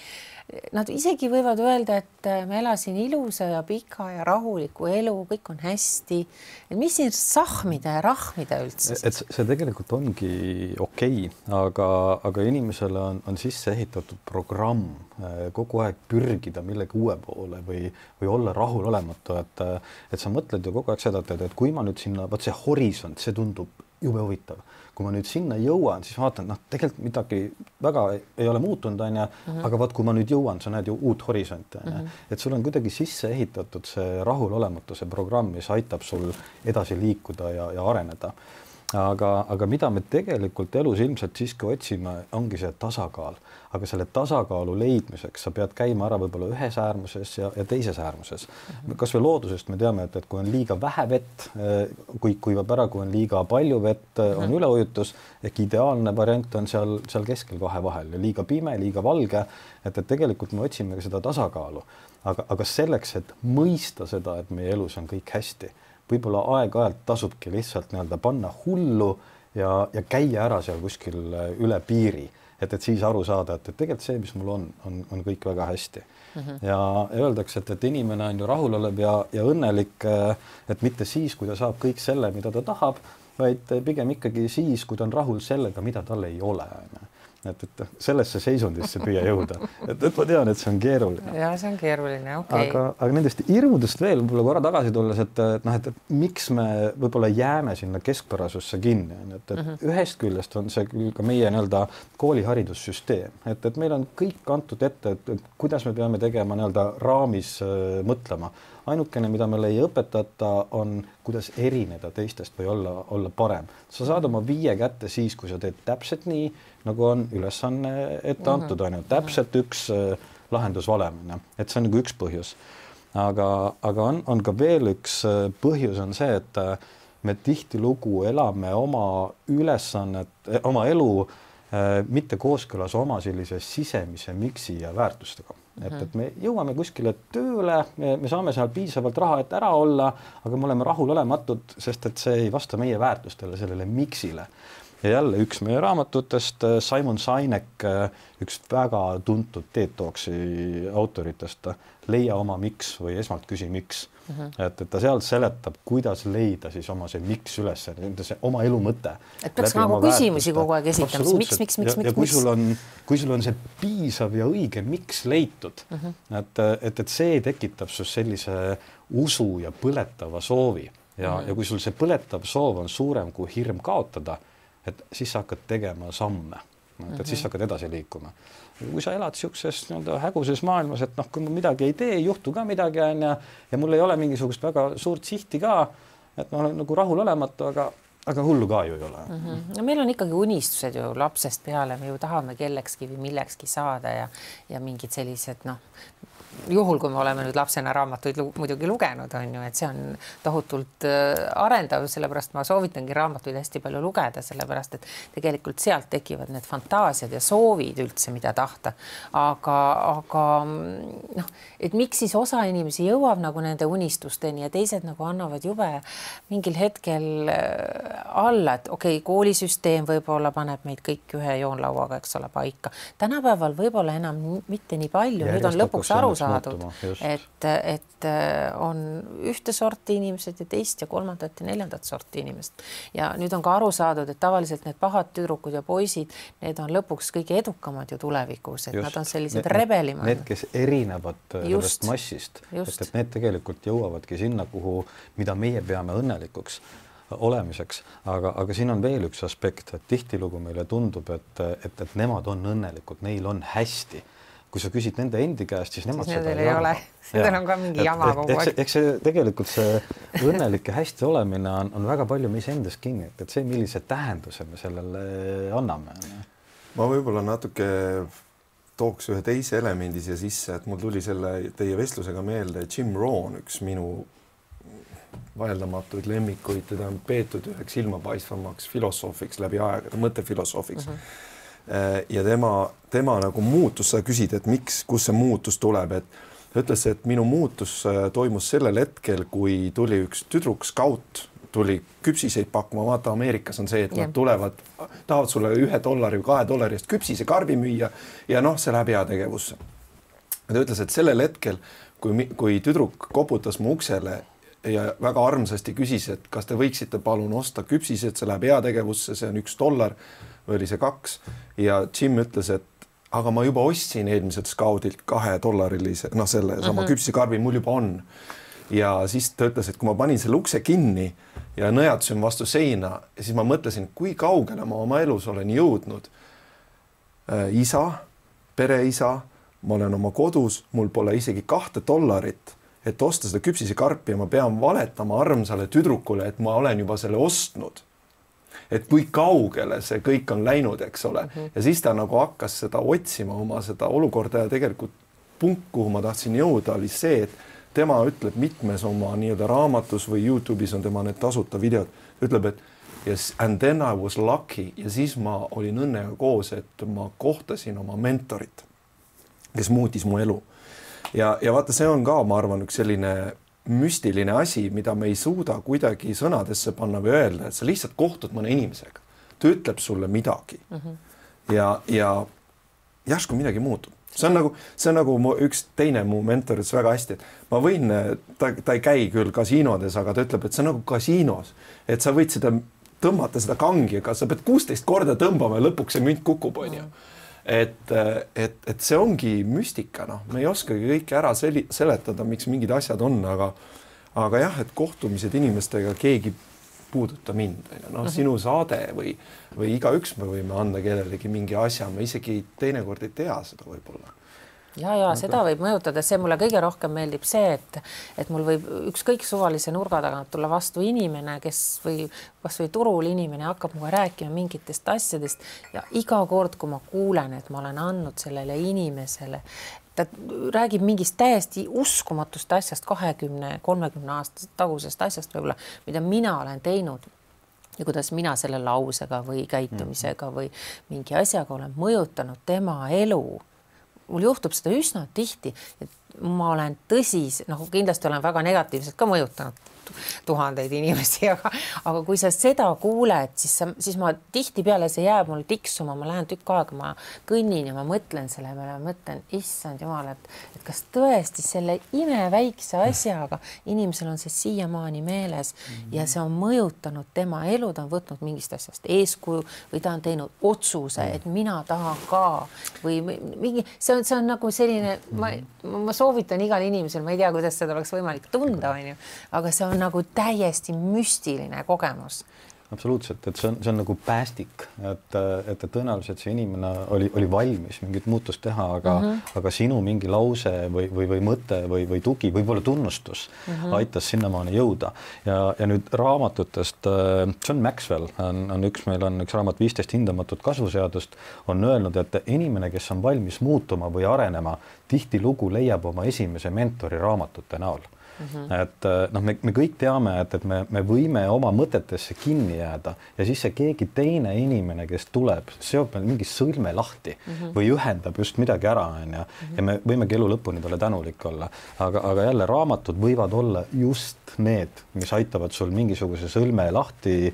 Nad isegi võivad öelda, et äh, ma elasin ilusa ja pika ja rahuliku elu, kõik on hästi. mis siin sahmida ja rahmida üldse? et see tegelikult ongi okei okay,, aga, aga inimesele on, on sisse ehitatud programm äh, kogu aeg pürgida millegi uue poole või, või olla rahulolematu, et, äh, et sa mõtled ju kogu aeg seda, et, et kui ma nüüd sinna, vot see horisont, see tundub jube huvitav kui ma nüüd sinna jõuan, siis vaatan, noh, tegelikult midagi väga ei ole muutunud, onju, mhm. aga vot kui ma nüüd jõuan, sa näed ju uut horisonti, onju, mhm. et sul on kuidagi sisse ehitatud see rahulolematuse programm, mis aitab sul edasi liikuda ja, ja areneda aga, aga mida me tegelikult elus ilmselt siiski otsime, ongi see tasakaal, aga selle tasakaalu leidmiseks sa pead käima ära võib-olla ühes äärmuses ja, ja teises äärmuses. kasvõi loodusest me teame, et, et kui on liiga vähe vett, kui kuivab ära, kui on liiga palju vett, on üleujutus ehk ideaalne variant on seal, seal keskel kahe vahel ja liiga pime, liiga valge. et, et tegelikult me otsime ka seda tasakaalu, aga, aga selleks, et mõista seda, et meie elus on kõik hästi võib-olla aeg-ajalt tasubki lihtsalt nii-öelda panna hullu ja, ja käia ära seal kuskil äh, üle piiri, et, et siis aru saada, et, et tegelikult see, mis mul on, on, on kõik väga hästi mm. -hmm. ja öeldakse, et, et inimene on ju rahulolev ja, ja õnnelik, äh, et mitte siis, kui ta saab kõik selle, mida ta tahab, vaid pigem ikkagi siis, kui ta on rahul sellega, mida tal ei ole, onju et, et sellesse seisundisse püüa jõuda, et, et ma tean, et see on keeruline. ja see on keeruline, okei okay.. aga, aga nendest hirmudest veel võib-olla korra tagasi tulles, et, et noh, et, miks me võib-olla jääme sinna keskpärasusse kinni, on ju, et, et mm -hmm. ühest küljest on see küll ka meie nii-öelda kooliharidussüsteem, et, et meil on kõik antud ette, et, et kuidas me peame tegema nii-öelda raamis äh, mõtlema ainukene, mida meile ei õpetata, on, kuidas erineda teistest või olla, olla parem. sa saad oma viie kätte siis, kui sa teed täpselt nii, nagu on ülesanne ette mhm. antud, on ju, täpselt üks äh, lahendusvalem, on ju, et see on nagu üks põhjus. aga, aga on, on ka veel üks äh, põhjus on see, et äh, me tihtilugu elame oma ülesannet, oma elu mitte kooskõlas oma sellise sisemise miksi ja väärtustega et, et me jõuame kuskile tööle, me saame seal piisavalt raha, et ära olla, aga me oleme rahulolematud, sest et see ei vasta meie väärtustele, sellele miksile. ja jälle üks meie raamatutest, Simon Sinek, üks väga tuntud TED Talksi autoritest, leia oma miks või esmalt küsi, miks mm. -hmm. et, et ta seal seletab, kuidas leida siis oma see miks üles, see oma elu mõte. et peaks nagu küsimusi kogu aeg esitama, miks, miks, miks, miks, kui sul on, kui sul on see piisav ja õige miks leitud mm, -hmm. et, et, et see tekitab sinust sellise usu ja põletava soovi ja mm, -hmm. ja kui sul see põletav soov on suurem kui hirm kaotada, et siis sa hakkad tegema samme, et, et siis sa hakkad edasi liikuma kui sa elad niisuguses nii-öelda häguses maailmas, et noh, kui ma midagi ei tee, ei juhtu ka midagi, on ju, ja mul ei ole mingisugust väga suurt sihti ka, et ma olen nagu rahulolematu, aga aga hullu ka ju ei ole mm. -hmm. no meil on ikkagi unistused ju lapsest peale, me ju tahame kellekski või millekski saada ja, ja mingid sellised noh, juhul, kui me oleme nüüd lapsena raamatuid muidugi lugenud, on ju, et see on tohutult äh, arendav, sellepärast ma soovitangi raamatuid hästi palju lugeda, sellepärast et tegelikult sealt tekivad need fantaasiad ja soovid üldse, mida tahta. aga, aga noh, et miks siis osa inimesi jõuab nagu nende unistusteni ja teised nagu annavad jube mingil hetkel äh, alla, et okei okay,, koolisüsteem võib-olla paneb meid kõik ühe joonlauaga, eks ole, paika. tänapäeval võib-olla enam mitte nii palju, nüüd on lõpuks aru saadud, et, et äh, on ühte sorti inimesed ja teist ja kolmandat ja neljandat sorti inimest. ja nüüd on ka aru saadud, et tavaliselt need pahad tüdrukud ja poisid, need on lõpuks kõige edukamad ju tulevikus, et just. nad on sellised need, rebelimad. Need, kes erinevad äh, sellest massist, et, et need tegelikult jõuavadki sinna, kuhu, mida meie peame õnnelikuks olemiseks, aga, aga siin on veel üks aspekt, et tihtilugu meile tundub, et, et, et nemad on õnnelikud, neil on hästi. Kui sa küsid nende endi käest, siis nemad siis seda ei ole. Nendel on ka mingi jama kogu aeg. eks see tegelikult see õnnelik ja hästi olemine on, on väga palju meis endas kinni, et, et see, millise tähenduse me sellele anname. ma võib-olla natuke tooks ühe teise elemendi siia sisse, et mul tuli selle teie vestlusega meelde Jim Rohn, üks minu vaieldamatuid lemmikuid, teda on peetud üheks silmapaistvamaks filosoofiks läbi aegade, mõttefilosoofiks mm. -hmm. Ja tema, tema nagu muutus, sa küsid, et miks, kust see muutus tuleb, et ta ütles, et minu muutus äh, toimus sellel hetkel, kui tuli üks tüdruk skaut, tuli küpsiseid pakkuma, vaata Ameerikas on see, et nad tulevad, tahavad sulle ühe dollari või kahe dollari eest küpsisekarbi müüa ja noh, see läheb heategevusse. ta ütles, et sellel hetkel, kui, kui tüdruk koputas mu uksele ja väga armsasti küsis, et kas te võiksite palun osta küpsised, see läheb heategevusse, see on üks dollar oli see kaks ja Jim ütles, et aga ma juba ostsin eelmiselt skaudilt kahedollarilise, noh, selle sama mhm. -huh. küpsikarbi mul juba on. ja siis ta ütles, et kui ma panin selle ukse kinni ja nõjatasin vastu seina, siis ma mõtlesin, kui kaugele ma oma elus olen jõudnud äh,. isa, pereisa, ma olen oma kodus, mul pole isegi kahte dollarit et osta seda küpsisekarpi ja ma pean valetama armsale tüdrukule, et ma olen juba selle ostnud. Et kui kaugele see kõik on läinud, eks ole. Mm, -hmm. ja siis ta nagu hakkas seda otsima, oma seda olukorda ja tegelikult punkt, kuhu ma tahtsin jõuda, oli see, et tema ütleb mitmes oma nii-öelda raamatus või Youtube'is on tema need tasuta videod, ütleb, et yes and then I was lucky. Ja siis ma olin õnnega koos, et ma kohtasin oma mentorit, kes muutis mu elu. Ja, ja vaata, see on ka, ma arvan, üks selline müstiline asi, mida me ei suuda kuidagi sõnadesse panna või öelda, et sa lihtsalt kohtud mõne inimesega, ta ütleb sulle midagi. Mm. -hmm. ja, ja järsku midagi muutub, see on nagu, see on nagu mu üks teine mu mentor ütles väga hästi, et ma võin, ta, ta ei käi küll kasiinodes, aga ta ütleb, et see on nagu kasiinos, et sa võid seda tõmmata seda kangi, aga sa pead kuusteist korda tõmbama ja lõpuks see münt kukub, onju. Mm -hmm et, et, et see ongi müstika, noh, me ei oskagi kõike ära seli-, seletada, miks mingid asjad on, aga aga jah, et kohtumised inimestega, keegi puuduta mind, on ju, noh, mhm. sinu saade või, või igaüks me võime anda kellelegi mingi asja, me isegi teinekord ei tea seda võib-olla ja, ja seda võib mõjutada, see mulle kõige rohkem meeldib see, et, et mul võib ükskõik suvalise nurga tagant tulla vastu inimene, kes või kasvõi turul inimene hakkab minuga rääkima mingitest asjadest ja iga kord, kui ma kuulen, et ma olen andnud sellele inimesele ta räägib mingist täiesti uskumatust asjast, kahekümne, kolmekümne aasta tagusest asjast võib-olla, mida mina olen teinud ja kuidas mina selle lausega või käitumisega või mingi asjaga olen mõjutanud tema elu mul juhtub seda üsna tihti, et ma olen tõsis, noh, kindlasti olen väga negatiivselt ka mõjutanud tuhandeid inimesi, aga, aga kui sa seda kuuled, siis sa, siis ma tihtipeale see jääb mul tiksuma, ma lähen tükk aega, ma kõnnin ja ma mõtlen selle peale, ma mõtlen, issand jumal, et, et kas tõesti selle imeväikse asjaga inimesel on see siiamaani meeles mm. -hmm. ja see on mõjutanud tema elu, ta on võtnud mingist asjast eeskuju või ta on teinud otsuse, et mina tahan ka või mingi, see on, see on nagu selline, ma, ma soovitan igal inimesel, ma ei tea, kuidas seda oleks võimalik tunda, onju, aga see on nagu täiesti müstiline kogemus absoluutselt, et see on, see on nagu päästik, et, et, et tõenäoliselt see inimene oli, oli valmis mingit muutust teha, aga mm, -hmm. aga sinu mingi lause või, või, või mõte või, või tugi, võib-olla tunnustus mm -hmm. aitas sinnamaani jõuda. ja, ja nüüd raamatutest, John Maxwell on, on üks, meil on üks raamat viisteist hindamatut kasvuseadust, on öelnud, et inimene, kes on valmis muutuma või arenema, tihtilugu leiab oma esimese mentori raamatute näol mm. -hmm. et äh, noh, me, me kõik teame, et, et me, me võime oma mõtetesse kinni jääda ja siis see keegi teine inimene, kes tuleb, seob meil mingi sõlme lahti mm -hmm. või ühendab just midagi ära, onju, ja me võimegi elu lõpuni talle tänulik olla, aga, aga jälle raamatud võivad olla just need, mis aitavad sul mingisuguse sõlme lahti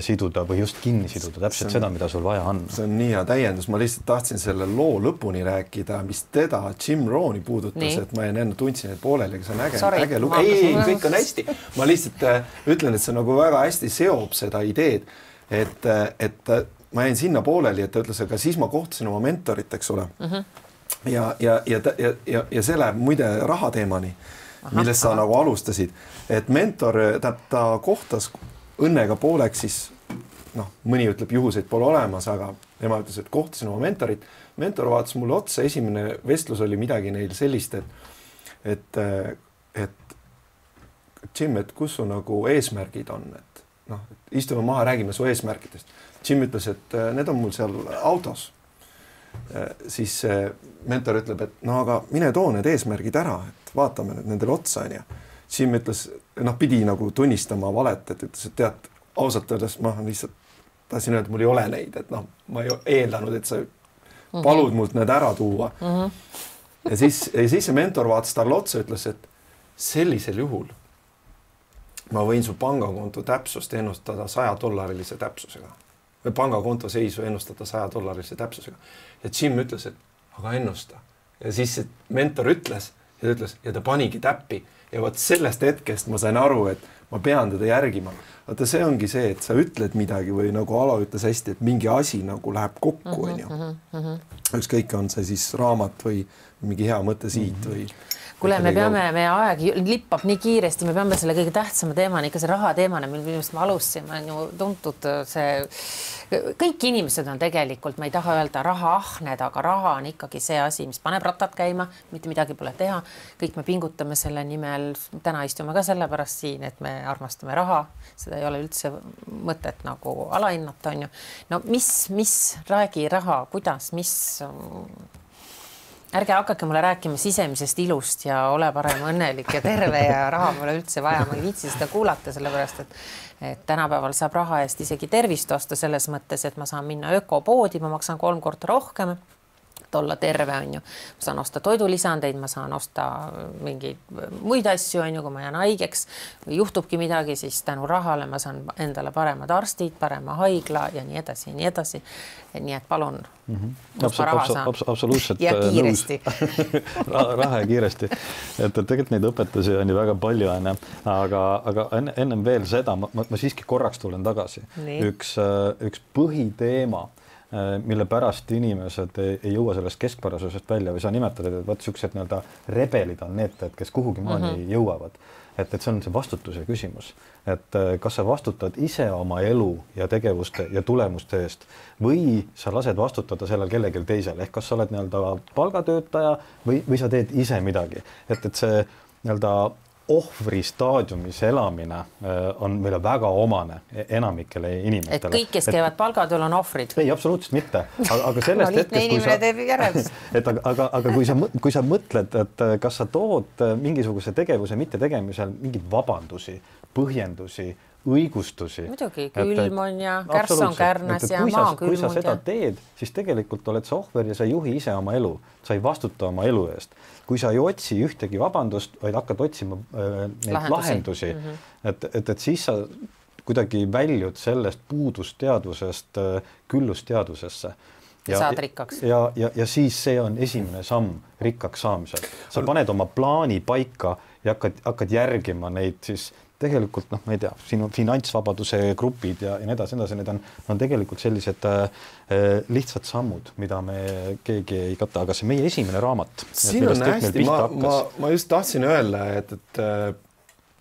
siduda või just kinni siduda, täpselt on, seda, mida sul vaja on. see on nii hea täiendus, ma lihtsalt tahtsin selle loo lõpuni rääkida, mis teda, Jim Rohni puudutas, et ma jäin enne tundsin, et pooleli, aga see on äge, äge lugu, ei, ei, kõik on hästi. ma lihtsalt äh, ütlen, et see nagu väga hästi seob seda ideed, et, äh, et ma jäin sinna pooleli, et ta ütles, aga siis ma kohtasin oma mentorit, eks ole mm. -hmm. ja, ja, ja, ja, ja, ja see läheb muide raha teemani, millest sa aha. nagu alustasid, et mentor, ta, ta kohtas õnnega pooleks siis noh, mõni ütleb, juhuseid pole olemas, aga tema ütles, et kohtasin oma mentorit. mentor vaatas mulle otsa, esimene vestlus oli midagi neil sellist, et, et, et Jim, et kus su nagu eesmärgid on, et noh, istume maha, räägime su eesmärkidest. Jim ütles, et äh, need on mul seal autos. Äh, siis mentor ütleb, et no aga mine too need eesmärgid ära, et vaatame nüüd nendele otsa, onju. Jim ütles, noh, pidi nagu tunnistama valet, et ütles, et tead, ausalt öeldes ma lihtsalt tahtsin öelda, mul ei ole neid, et noh, ma ei eeldanud, et sa mhm. palud mult need ära tuua mm. -hmm. ja siis, ja siis see mentor vaatas talle otsa, ütles, et sellisel juhul ma võin su pangakonto täpsust ennustada saja dollarilise täpsusega või pangakonto seisu ennustada saja dollarilise täpsusega. ja Jim ütles, et aga ennusta ja siis see mentor ütles ja ta ütles ja ta panigi täppi ja vot sellest hetkest ma sain aru, et ma pean teda järgima. vaata, see ongi see, et sa ütled midagi või nagu Alo ütles hästi, et mingi asi nagu läheb kokku, mhm, onju. Mhm, mhm. ükskõik, on see siis raamat või mingi hea mõte siit mm -hmm. või kuule, me peame, meie aeg lippab nii kiiresti, me peame selle kõige tähtsama teemani, ikka see raha teemana, millest me alustasime, on ju tuntud see, kõik inimesed on tegelikult, ma ei taha öelda rahaahned, aga raha on ikkagi see asi, mis paneb rattad käima, mitte midagi pole teha. kõik me pingutame selle nimel, täna istume ka sellepärast siin, et me armastame raha, seda ei ole üldse mõtet nagu alahinnata, on ju. no mis, mis, räägi raha, kuidas, mis ärge hakake mulle rääkima sisemisest ilust ja ole parem õnnelik ja terve ja raha pole üldse vaja, ma ei viitsi seda kuulata, sellepärast et et tänapäeval saab raha eest isegi tervist osta selles mõttes, et ma saan minna ökopoodi, ma maksan kolm korda rohkem et olla terve, on ju. ma saan osta toidulisandeid, ma saan osta mingeid muid asju, on ju, kui ma jään haigeks või juhtubki midagi, siis tänu rahale ma saan endale paremad arstid, parema haigla ja nii edasi ja nii edasi. nii et palun mm. -hmm. Absol abs absoluutselt. ja äh, kiiresti raha ja kiiresti, et, tegelikult neid õpetusi on ju väga palju, onju, aga, aga enne, ennem veel seda ma, ma, ma siiski korraks tulen tagasi. üks, äh, üks põhiteema mille pärast inimesed ei, ei jõua sellest keskpärasusest välja või sa nimetad, et vot niisugused nii-öelda rebelid on need, kes kuhugi maani mm -hmm. jõuavad. et, et see on see vastutuse küsimus, et äh, kas sa vastutad ise oma elu ja tegevuste ja tulemuste eest või sa lased vastutada sellel kellelgi teisel, ehk kas sa oled nii-öelda palgatöötaja või, või sa teed ise midagi, et, et see nii-öelda ohvri staadiumis elamine äh, on meile väga omane e-, enamikele inimestele. et kõik, kes et, käivad palgatööl, on ohvrid? ei, absoluutselt mitte, aga sellest no, hetkest, kui sa, et aga, aga, aga kui sa, kui sa mõtled, et äh, kas sa tood äh, mingisuguse tegevuse mittetegemisel mingeid vabandusi, põhjendusi õigustusi. muidugi, külm on ja kärss on kärnas ja maa on külmunud. kui sa seda ja... teed, siis tegelikult oled sa ohver ja sa ei juhi ise oma elu, sa ei vastuta oma elu eest. kui sa ei otsi ühtegi vabandust, vaid hakkad otsima äh, neid lahendusi, lahendusi mm, -hmm. et, et, et siis sa kuidagi väljud sellest puudusteadvusest äh, küllusteadvusesse ja saad rikkaks. ja, ja, ja siis see on esimene samm rikkaks saamisel. sa paned oma plaani paika ja hakkad, hakkad järgima neid siis tegelikult noh, ma ei tea, siin on finantsvabaduse grupid ja, ja nii edasi, nii edasi, need on, on tegelikult sellised äh, lihtsad sammud, mida me keegi ei kata, aga see meie esimene raamat. siin on hästi, ma, ma, ma just tahtsin öelda, et, et äh,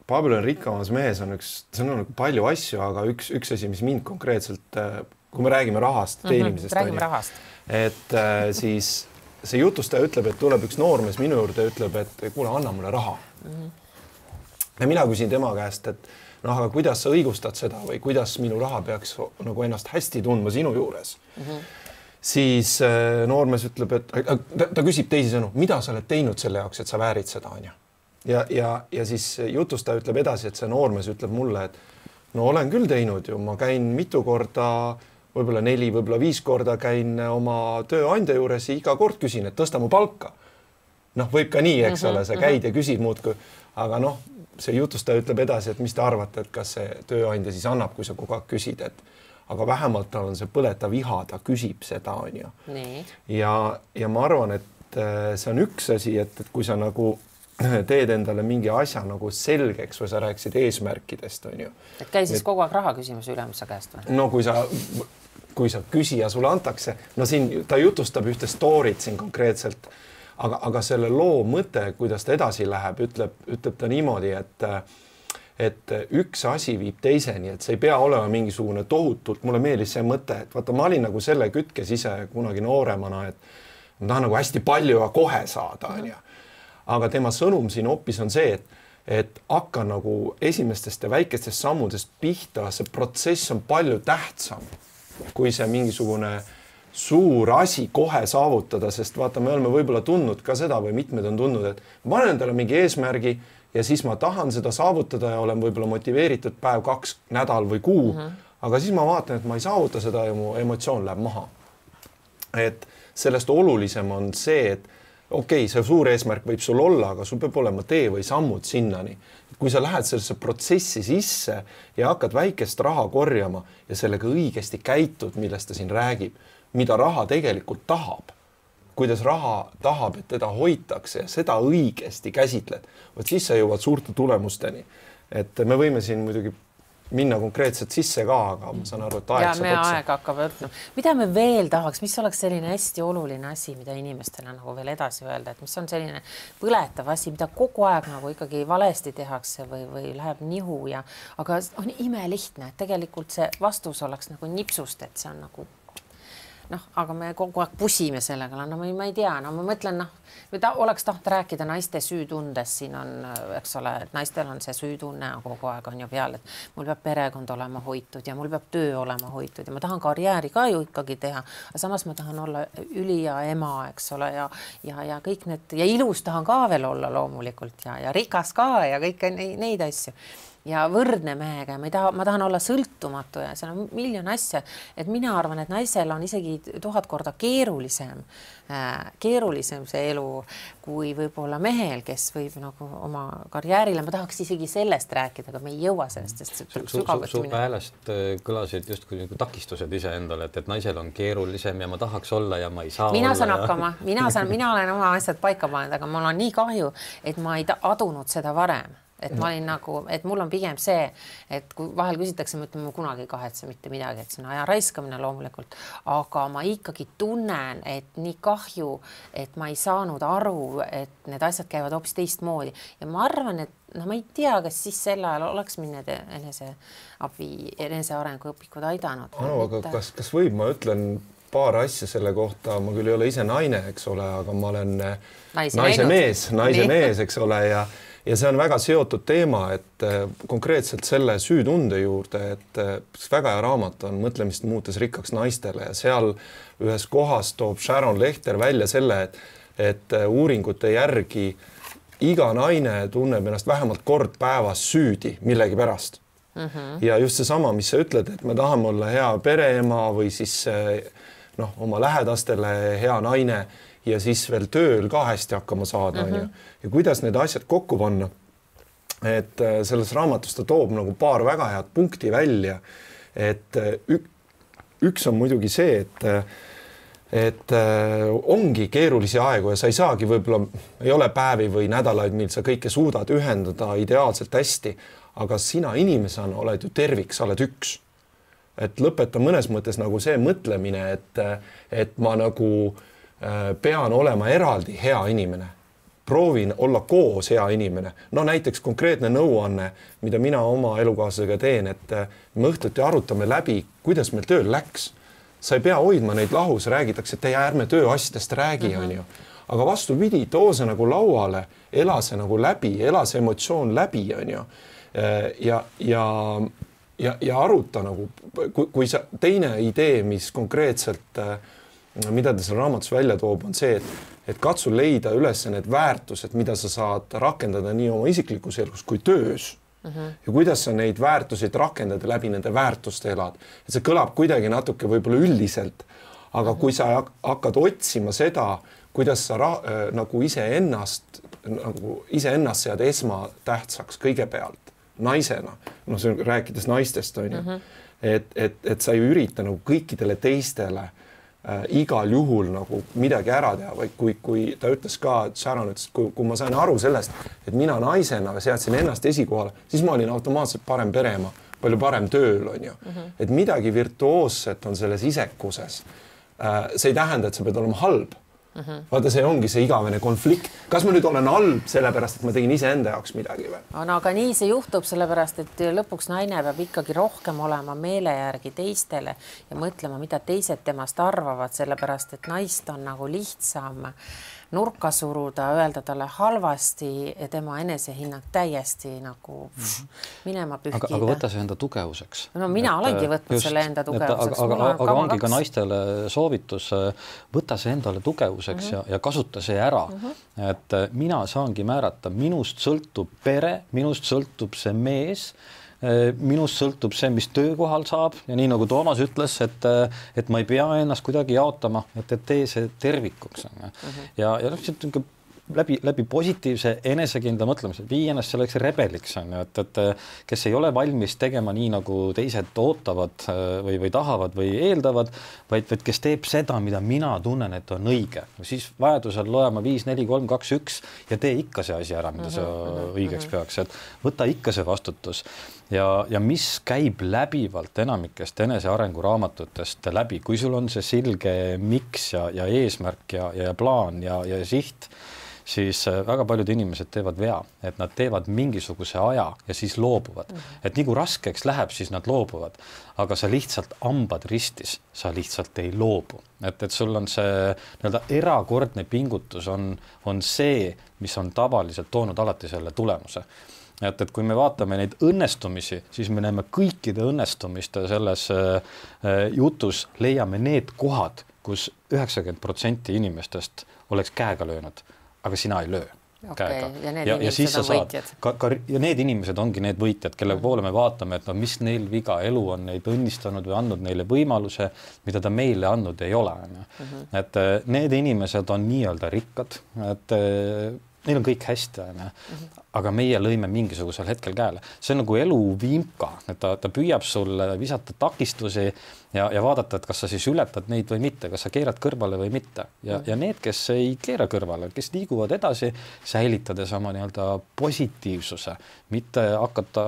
Paabel on rikkamas mees on üks, see on palju asju, aga üks, üks asi, mis mind konkreetselt äh,, kui me räägime rahast, teenimisest mm. -hmm, räägime rahast. et äh, siis see jutustaja ütleb, et tuleb üks noormees minu juurde, ütleb, et kuule, anna mulle raha mm. -hmm ja mina küsin tema käest, et noh, aga kuidas sa õigustad seda või kuidas minu raha peaks nagu ennast hästi tundma sinu juures mm. -hmm. siis äh, noormees ütleb, et ta, küsib teisisõnu, mida sa oled teinud selle jaoks, et sa väärid seda, onju. ja, ja, ja siis jutustaja ütleb edasi, et see noormees ütleb mulle, et no olen küll teinud ju, ma käin mitu korda, võib-olla neli, võib-olla viis korda käin oma tööandja juures ja iga kord küsin, et tõsta mu palka. noh, võib ka nii, eks ole, sa käid ja küsid muudkui, aga noh, see jutustaja ütleb edasi, et mis te arvate, et kas see tööandja siis annab, kui sa kogu aeg küsid, et aga vähemalt tal on see põletav iha, ta küsib seda, on ju. ja, ja ma arvan, et äh, see on üks asi, et, et kui sa nagu teed endale mingi asja nagu selgeks või sa rääkisid eesmärkidest, on ju. et käi siis et, kogu aeg raha küsimas ülemuse käest või? no kui sa, kui sa küsija sulle antakse, no siin ta jutustab ühte story't siin konkreetselt, aga, aga selle loo mõte, kuidas ta edasi läheb, ütleb, ütleb ta niimoodi, et et üks asi viib teiseni, et see ei pea olema mingisugune tohutult, mulle meeldis see mõte, et vaata, ma olin nagu selle kütkes ise kunagi nooremana, et ma tahan nagu hästi palju ja kohe saada, onju aga tema sõnum siin hoopis on see, et et hakka nagu esimestest ja väikestest sammudest pihta, see protsess on palju tähtsam kui see mingisugune suur asi kohe saavutada, sest vaata, me oleme võib-olla tundnud ka seda või mitmed on tundnud, et ma panen endale mingi eesmärgi ja siis ma tahan seda saavutada ja olen võib-olla motiveeritud päev, kaks, nädal või kuu mm. -hmm. aga siis ma vaatan, et ma ei saavuta seda ja mu emotsioon läheb maha. et sellest olulisem on see, et okei okay,, see suur eesmärk võib sul olla, aga sul peab olema tee või sammud sinnani. kui sa lähed sellesse protsessi sisse ja hakkad väikest raha korjama ja sellega õigesti käitud, millest ta siin räägib, mida raha tegelikult tahab, kuidas raha tahab, et teda hoitakse ja seda õigesti käsitled, vot siis sa jõuad suurte tulemusteni. et me võime siin muidugi minna konkreetselt sisse ka, aga ma saan aru, et aeg saab otsa. aeg hakkab õppima. mida me veel tahaks, mis oleks selline hästi oluline asi, mida inimestele nagu veel edasi öelda, et mis on selline põletav asi, mida kogu aeg nagu ikkagi valesti tehakse või, või läheb nihu ja aga on imelihtne, et tegelikult see vastus oleks nagu nipsust, et see on nagu noh, aga me kogu aeg pusime sellega, no ma ei, ma ei tea, no ma mõtlen, noh, või ta oleks tahtnud rääkida naiste süütundest, siin on, eks ole, et naistel on see süütunne kogu aeg on ju peal, et mul peab perekond olema hoitud ja mul peab töö olema hoitud ja ma tahan karjääri ka ju ikkagi teha, aga samas ma tahan olla ülihea ema, eks ole, ja ja, ja kõik need ja ilus tahan ka veel olla loomulikult ja, ja rikas ka ja kõiki neid, neid asju ja võrdne mehega ja ma ei taha, ma tahan olla sõltumatu ja seal on miljon asja, et mina arvan, et naisel on isegi tuhat korda keerulisem äh,, keerulisem see elu kui võib-olla mehel, kes võib nagu oma karjäärile, ma tahaks isegi sellest rääkida, aga me ei jõua sellest, sest see tuleb sügavuti minna. su häälest äh, kõlasid justkui nagu takistused iseendale, et, et naisel on keerulisem ja ma tahaks olla ja ma ei saa. mina saan ja... hakkama, mina saan, mina olen oma asjad paika pannud, aga mul on nii kahju, et ma ei adunud seda varem et ma olin nagu, et mul on pigem see, et kui vahel küsitakse, ma ütlen, ma kunagi ei kahetse mitte midagi, et see on aja raiskamine loomulikult, aga ma ikkagi tunnen, et nii kahju, et ma ei saanud aru, et need asjad käivad hoopis teistmoodi. Ja ma arvan, et no ma ei tea, kas siis sel ajal oleks mind need eneseabi, enesearenguõpikud aidanud. no aga et... kas, kas võib, ma ütlen paar asja selle kohta, ma küll ei ole ise naine, eks ole, aga ma olen naise, naise mees, naise mees, eks ole, ja ja see on väga seotud teema, et äh, konkreetselt selle süütunde juurde, et äh, väga hea raamat on Mõtlemist muutes rikkaks naistele ja seal ühes kohas toob Sharon Lehter välja selle, et, et äh, uuringute järgi iga naine tunneb ennast vähemalt kord päevas süüdi millegipärast mm. -hmm. ja just seesama, mis sa ütled, et me tahame olla hea pereema või siis noh, oma lähedastele hea naine ja siis veel tööl ka hästi hakkama saada, onju. Mhm. ja kuidas need asjad kokku panna. et äh, selles raamatus ta toob nagu paar väga head punkti välja. et äh, ük, üks on muidugi see, et äh, et äh, ongi keerulisi aegu ja sa ei saagi, võib-olla ei ole päevi või nädalaid, mil sa kõike suudad ühendada ideaalselt hästi, aga sina inimesena oled ju tervik, sa oled üks. et lõpeta mõnes mõttes nagu see mõtlemine, et, et ma nagu Äh, pean olema eraldi hea inimene. proovin olla koos hea inimene. no näiteks konkreetne nõuanne, mida mina oma elukaaslasega teen, et äh, me õhtuti arutame läbi, kuidas meil tööl läks. sa ei pea hoidma neid lahus, räägitakse, et ei ärme tööasjadest räägi, mhm. onju. aga vastupidi, too see nagu lauale, ela see nagu läbi, ela see emotsioon läbi, onju. Äh, ja, ja ja, ja aruta nagu, kui, kui sa teine idee, mis konkreetselt äh, mida ta seal raamatus välja toob, on see, et, et katsu leida üles need väärtused, mida sa saad rakendada nii oma isiklikus elus kui töös mm. -hmm. ja kuidas sa neid väärtuseid rakendad ja läbi nende väärtuste elad. et see kõlab kuidagi natuke võib-olla üldiselt, aga kui sa hakkad otsima seda, kuidas sa ra, äh, nagu iseennast nagu iseennast sead esmatähtsaks kõigepealt naisena, noh, see on rääkides naistest on ju -hmm. et, et, et sa ei ürita nagu kõikidele teistele äh, igal juhul nagu midagi ära teha, vaid kui, kui ta ütles ka, et Sharon ütles, kui, kui ma sain aru sellest, et mina naisena seadsin ennast esikohale, siis ma olin automaatselt parem pereema, palju parem tööl on ju mm, -hmm. et midagi virtuoosset on selles isekuses äh,. see ei tähenda, et sa pead olema halb Mm -hmm. vaata, see ongi see igavene konflikt, kas ma nüüd olen halb sellepärast, et ma tegin iseenda jaoks midagi või? no aga nii see juhtub, sellepärast et lõpuks naine peab ikkagi rohkem olema meele järgi teistele ja mõtlema, mida teised temast arvavad, sellepärast et naist on nagu lihtsam nurka suruda, öelda talle halvasti tema enesehinnang täiesti nagu pff, minema pühkida. aga, aga võta see enda tugevuseks. no mina et, olengi võtnud just, selle enda tugevuseks. aga, aga, aga ongi kaks. ka naistele soovitus, võta see endale tugevuseks mm -hmm. ja, ja kasuta see ära mm. -hmm. et mina saangi määrata, minust sõltub pere, minust sõltub see mees Äh, minust sõltub see, mis töökohal saab ja nii nagu Toomas ütles, et, äh, et ma ei pea ennast kuidagi jaotama, et, et tee see tervikuks on ju. Mhm. ja, ja noh, niisugune läbi, läbi positiivse enesekindla mõtlemise, vii ennast selleks rebeliks on ju, et, et kes ei ole valmis tegema nii, nagu teised ootavad äh, või, või tahavad või eeldavad, vaid, vaid kes teeb seda, mida mina tunnen, et on õige, siis vajadusel loe ma viis, neli, kolm, kaks, üks ja tee ikka see asi ära, mida sa mm -hmm. õigeks mhm. peaks, et võta ikka see vastutus ja, ja mis käib läbivalt enamikest enesearengu raamatutest läbi, kui sul on see selge miks ja, ja eesmärk ja, ja plaan ja, ja siht siis äh, väga paljud inimesed teevad vea, et nad teevad mingisuguse aja ja siis loobuvad. -hmm. et nii kui raskeks läheb, siis nad loobuvad, aga sa lihtsalt hambad ristis, sa lihtsalt ei loobu, et, et sul on see nii-öelda erakordne pingutus on, on see, mis on tavaliselt toonud alati selle tulemuse et, et kui me vaatame neid õnnestumisi, siis me näeme kõikide õnnestumiste selles äh, jutus leiame need kohad kus, kus üheksakümmend protsenti inimestest oleks käega löönud aga sina ei löö okay, käega. ja ja, ja siis on saad, ka, ka ja need inimesed ongi need võitjad, kelle mm -hmm. poole me vaatame, et no mis neil viga, elu on neid õnnistanud või andnud neile võimaluse, mida ta meile andnud ei ole, onju. Mhm. et eh, need inimesed on nii-öelda rikkad, et eh, neil on kõik hästi, onju. Mhm. aga meie lõime mingisugusel hetkel käele, see on nagu elu vimka, et ta, ta püüab sulle visata takistusi ja, ja vaadata, et kas sa siis ületad neid või mitte, kas sa keerad kõrvale või mitte ja, ja need, kes ei keera kõrvale, kes liiguvad edasi, säilitades oma nii-öelda positiivsuse, mitte hakata,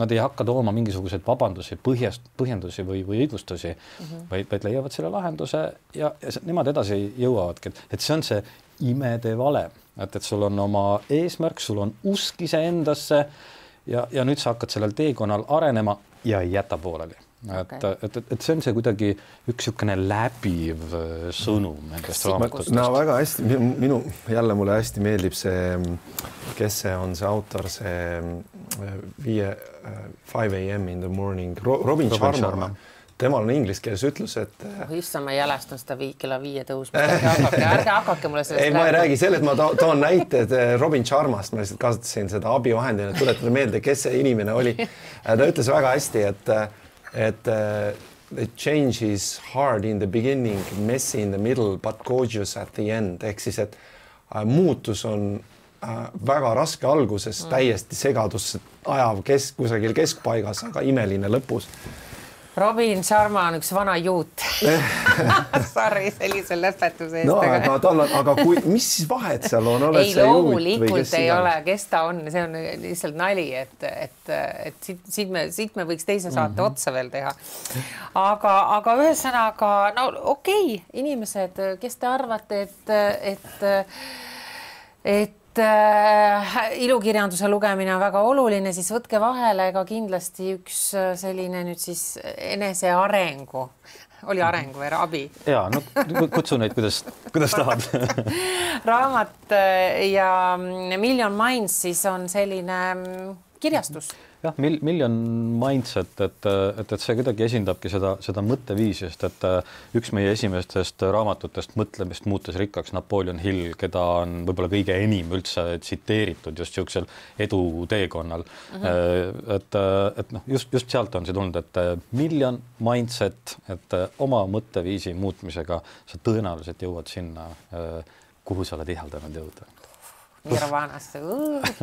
nad ei hakka tooma mingisuguseid vabandusi, põhjast, põhjendusi või, või õigustusi mm, -hmm. vaid, vaid leiavad selle lahenduse ja, ja nemad edasi jõuavadki, et see on see imede valem, et, et sul on oma eesmärk, sul on usk iseendasse ja, ja nüüd sa hakkad sellel teekonnal arenema ja ei jäta pooleli Okay. et, et, et, et see on see kuidagi üks niisugune läbiv äh, sõnum nendest raamatutest. no väga hästi, minu jälle mulle hästi meeldib see, kes see on, see autor, see äh, viie, äh, five am in the morning, Robin, Robin Sharma, Sharma temal on inglise keeles ütlus, et. oh issand, ma jälestan seda vii, kella viie tõusmist, ärge hakake, mulle sellest. ei, ma ei räägi sellest, ma toon näited Robin Sharmast, ma lihtsalt kasutasin seda abivahendina, tuletada meelde, kes see inimene oli. ta ütles väga hästi, et et the change is hard in the beginning, messy in the middle, but gorgeous at the end ehk siis, et muutus on väga raske alguses mm., täiesti segadusse ajav kesk, kusagil keskpaigas, aga imeline lõpus Robin Sharma on üks vana juut Sorry sellise lõpetuse eest. no aga tal on, aga kui, mis siis vahet seal on, ei, loomulikult ei ole, kes ta on, see on lihtsalt nali, et, et, et siit, siit me, siit me võiks teise saate mm -hmm. otsa veel teha. aga, aga ühesõnaga no okei okay,, inimesed, kes te arvate, et, et et äh, ilukirjanduse lugemine on väga oluline, siis võtke vahele ka kindlasti üks äh, selline nüüd siis enesearengu, oli arengu või abi? ja no kutsu neid, kuidas, kuidas tahad. Raamat äh, ja mm, Million Minds siis on selline mm, kirjastus jah, mil-, miljon mindset, et, et, et see kuidagi esindabki seda, seda mõtteviisi, sest et äh, üks meie esimestest raamatutest Mõtlemist muutes rikkaks, Napoleon Hill, keda on võib-olla kõige enim üldse tsiteeritud just niisugusel eduteekonnal mm. -hmm. et, et noh, just, just sealt on see tulnud, et miljon mindset, et oma mõtteviisi muutmisega sa tõenäoliselt jõuad sinna, kuhu sa oled ihaldanud jõuda Nirvanasse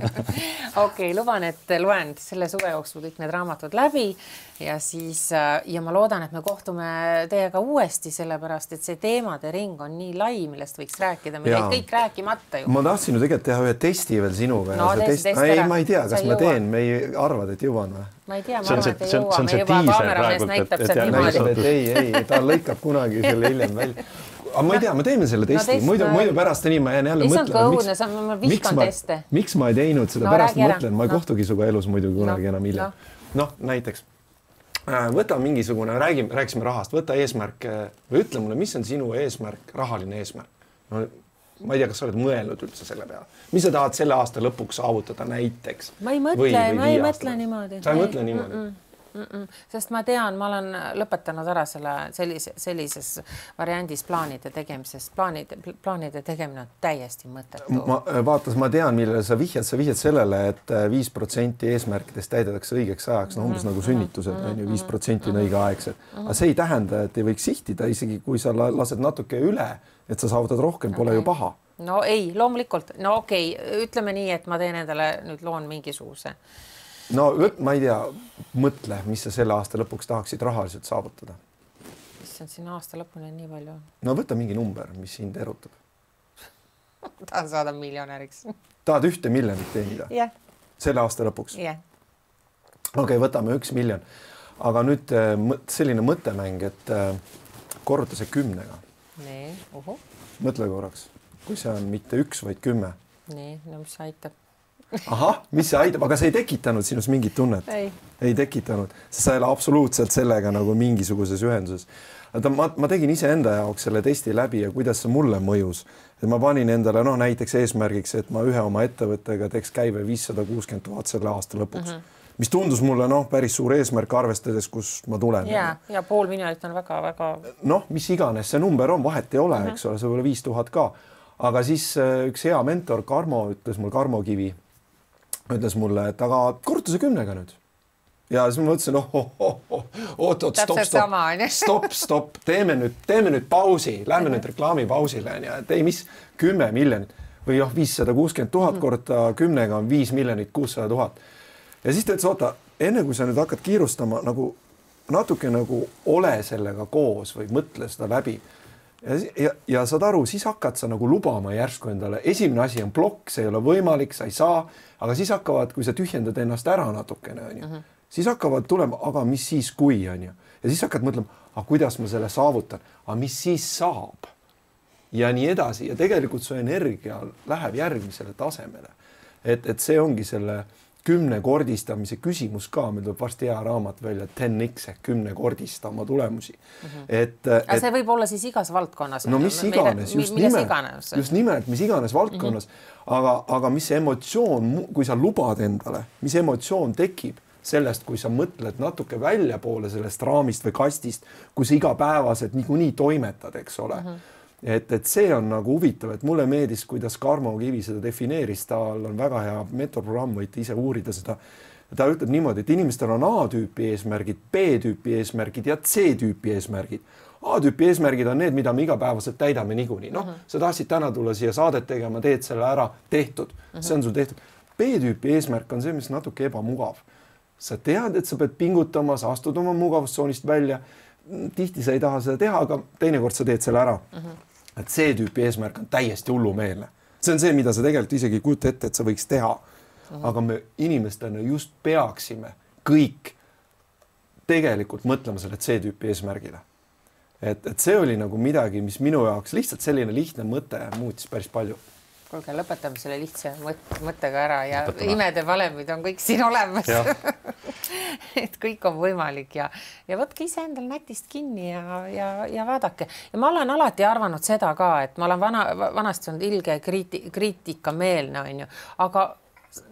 okei luban, et loen selle suve jooksul kõik need raamatud läbi ja siis äh, ja ma loodan, et me kohtume teiega uuesti, sellepärast et see teemade ring on nii lai, millest võiks rääkida, meil jäid kõik rääkimata ju. ma tahtsin ju tegelikult teha ühe testi veel sinuga no,. Test... ei, ma ei tea, kas ma teen, me ei arvad, et jõuan või? ma ei tea, ma arvan, et ei jõua, me juba kaameramees näitab sealt niimoodi. ei, ei, ta lõikab kunagi selle hiljem välja aga ma ei tea, me teeme selle testi no,, muidu, muidu pärast nii ma jään jälle mõtlema. ma vihkan teste. miks ma ei teinud seda no,, pärast mõtlen, ma ei no. kohtugi sinuga elus muidu kunagi no, enam hiljem no.. noh, näiteks äh, võta mingisugune, räägime, rääkisime rahast, võta eesmärk või ütle mulle, mis on sinu eesmärk, rahaline eesmärk. no ma ei tea, kas sa oled mõelnud üldse selle peale, mis sa tahad selle aasta lõpuks saavutada näiteks? ma ei mõtle, ma ei mõtle niimoodi. sa ei mõtle niimoodi mm? -mm mm. -mm. sest ma tean, ma olen lõpetanud ära selle sellise, sellises variandis plaanide tegemises, plaanide, plaanide tegemine on täiesti mõttetu. ma vaatas, ma tean, millele sa vihjad, sa vihjad sellele et, et äh, viis protsenti eesmärkidest täidetakse õigeks ajaks, no umbes mm -hmm. nagu sünnitused on ju, viis protsenti on õigeaegsed. aga see ei tähenda, et ei võiks sihtida, isegi kui sa lased natuke üle, et sa saavutad rohkem, pole okay. ju paha no ei, loomulikult, no okei okay,, ütleme nii, et ma teen endale nüüd loon mingisuguse no ma ei tea, mõtle, mis sa selle aasta lõpuks tahaksid rahaliselt saavutada. issand, siin aasta lõpuni on nii palju. no võta mingi number, mis sind erutab tahan saada miljonäriks tahad ühte miljonit teenida yeah.? selle aasta lõpuks yeah.? okei okay,, võtame üks miljon, aga nüüd äh, selline mõttemäng, et äh, korruta see kümnega. nii, uhu. mõtle korraks, kui see on mitte üks, vaid kümme. nii, no mis aitab ahah, mis see aitab, aga see ei tekitanud sinus mingit tunnet? ei tekitanud, sest sa ei ole absoluutselt sellega nagu mingisuguses ühenduses. vaata, ma, ma tegin iseenda jaoks selle testi läbi ja kuidas see mulle mõjus. ma panin endale noh, näiteks eesmärgiks, et ma ühe oma ettevõttega teeks käive viissada kuuskümmend tuhat selle aasta lõpuks mm. -hmm mis tundus mulle noh, päris suur eesmärk, arvestades, kust ma tulen. ja, ja pool miljonit on väga-väga. noh, mis iganes see number on, vahet ei ole mm, -hmm. eks ole, see võib olla viis tuhat ka. aga siis äh, üks hea mentor, Karmo ütles mul, Karmo Kivi ütles mulle, et aga korruta see kümnega nüüd. ja siis ma mõtlesin, oh, oh, oh, oh, oot, oot, stopp, stopp, stopp, stopp, teeme nüüd, teeme nüüd pausi, lähme nüüd reklaamipausile onju, et ei, mis kümme miljonit või noh, viissada kuuskümmend tuhat mm. korda kümnega on viis miljonit kuussada tuhat. ja siis ta ütles, oota, enne kui sa nüüd hakkad kiirustama nagu natuke nagu ole sellega koos või mõtle seda läbi ja, ja, saad aru, siis hakkad sa nagu lubama järsku endale, esimene asi on plokk, see ei ole võimalik, sa ei saa, aga siis hakkavad, kui sa tühjendad ennast ära natukene, onju, mhm. siis hakkavad tulema, aga mis siis, kui onju, ja siis hakkad mõtlema, aga kuidas ma selle saavutan, aga mis siis saab ja nii edasi ja tegelikult su energia läheb järgmisele tasemele. et, et see ongi selle kümnekordistamise küsimus ka, meil tuleb varsti hea raamat välja, 10x ehk kümnekordista oma tulemusi mm. -hmm. et, et. aga see võib olla siis igas valdkonnas. no mis iganes, just nimelt, just nimelt, mis iganes valdkonnas mm, -hmm. aga, aga mis emotsioon, kui sa lubad endale, mis emotsioon tekib sellest, kui sa mõtled natuke väljapoole sellest raamist või kastist, kui sa igapäevaselt niikuinii toimetad, eks ole mm. -hmm et, et see on nagu huvitav, et mulle meeldis, kuidas Karmo Kivi seda defineeris, tal on väga hea metoprogramm, võite ise uurida seda. ta ütleb niimoodi, et inimestel on A-tüüpi eesmärgid, B-tüüpi eesmärgid ja C-tüüpi eesmärgid. A-tüüpi eesmärgid on need, mida me igapäevaselt täidame niikuinii, noh uh -huh., sa tahtsid täna tulla siia saadet tegema, teed selle ära, tehtud uh, -huh. see on sul tehtud. B-tüüpi eesmärk on see, mis natuke ebamugav. sa tead, et sa pead pingutama, sa astud oma mugavustsoonist välja. tihti sa ei taha seda teha, aga teinekord sa teed selle ära uh. -huh et see tüüpi eesmärk on täiesti hullumeelne. see on see, mida sa tegelikult isegi ei kujuta ette, et sa võiks teha. aga me inimestena just peaksime kõik tegelikult mõtlema selle C-tüüpi eesmärgile. et, et see oli nagu midagi, mis minu jaoks lihtsalt selline lihtne mõte muutis päris palju kuulge, lõpetame selle lihtsa mõt mõttega ära ja lõpetame. imede valemid on kõik siin olemas et kõik on võimalik ja, ja võtke iseendal nätist kinni ja, ja, ja vaadake. ja ma olen alati arvanud seda ka, et ma olen vana, vanasti olnud ilge kriiti-, kriitikameelne, onju, aga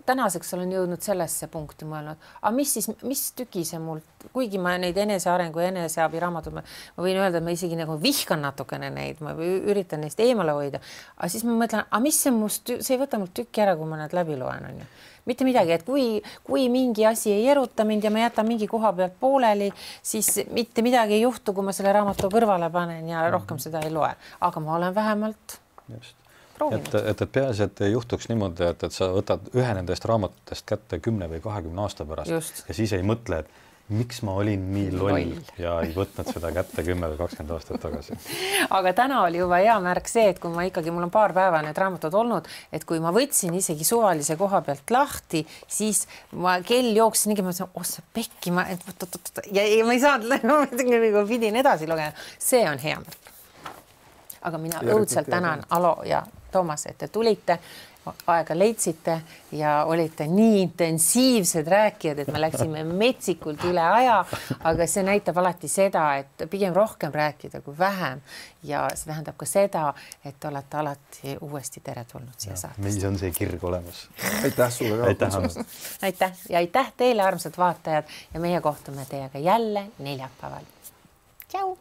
tänaseks olen jõudnud sellesse punkti mõelnud, aga mis siis, mis tüki see mul, kuigi ma neid enesearengu ja eneseabi raamatuid, ma võin öelda, et ma isegi nagu vihkan natukene neid, ma üritan neist eemale hoida, aga siis ma mõtlen, aga mis see must, see ei võta mult tükki ära, kui ma need läbi loen, onju mitte midagi, et kui, kui mingi asi ei eruta mind ja ma jätan mingi koha pealt pooleli, siis mitte midagi ei juhtu, kui ma selle raamatu kõrvale panen ja rohkem seda ei loe, aga ma olen vähemalt just. et, et, et peaasi, et ei juhtuks niimoodi, et, et sa võtad ühe nendest raamatutest kätte kümne või kahekümne aasta pärast Just. ja siis ei mõtle, et miks ma olin nii loll, ja ei võtnud seda kätte kümme või kakskümmend aastat tagasi. aga täna oli juba hea märk see, et kui ma ikkagi, mul on paar päeva need raamatud olnud, et kui ma võtsin isegi suvalise koha pealt lahti, siis ma kell jooksis nii, ma mõtlesin, oh sa pekki, ma ja, ja ma ei saanud, ma pidin edasi lugema, see on hea märk. aga mina õudselt tänan Alo ja Toomas, et te tulite, aega leidsite ja olite nii intensiivsed rääkijad, et me läksime metsikult üle aja, aga see näitab alati seda, et pigem rohkem rääkida kui vähem ja see tähendab ka seda, et olete alati uuesti teretulnud siia saatesse. meis on see kirg olemas. aitäh sulle ka. aitäh, aitäh ja aitäh teile, armsad vaatajad ja meie kohtume teiega jälle neljapäeval. tšau.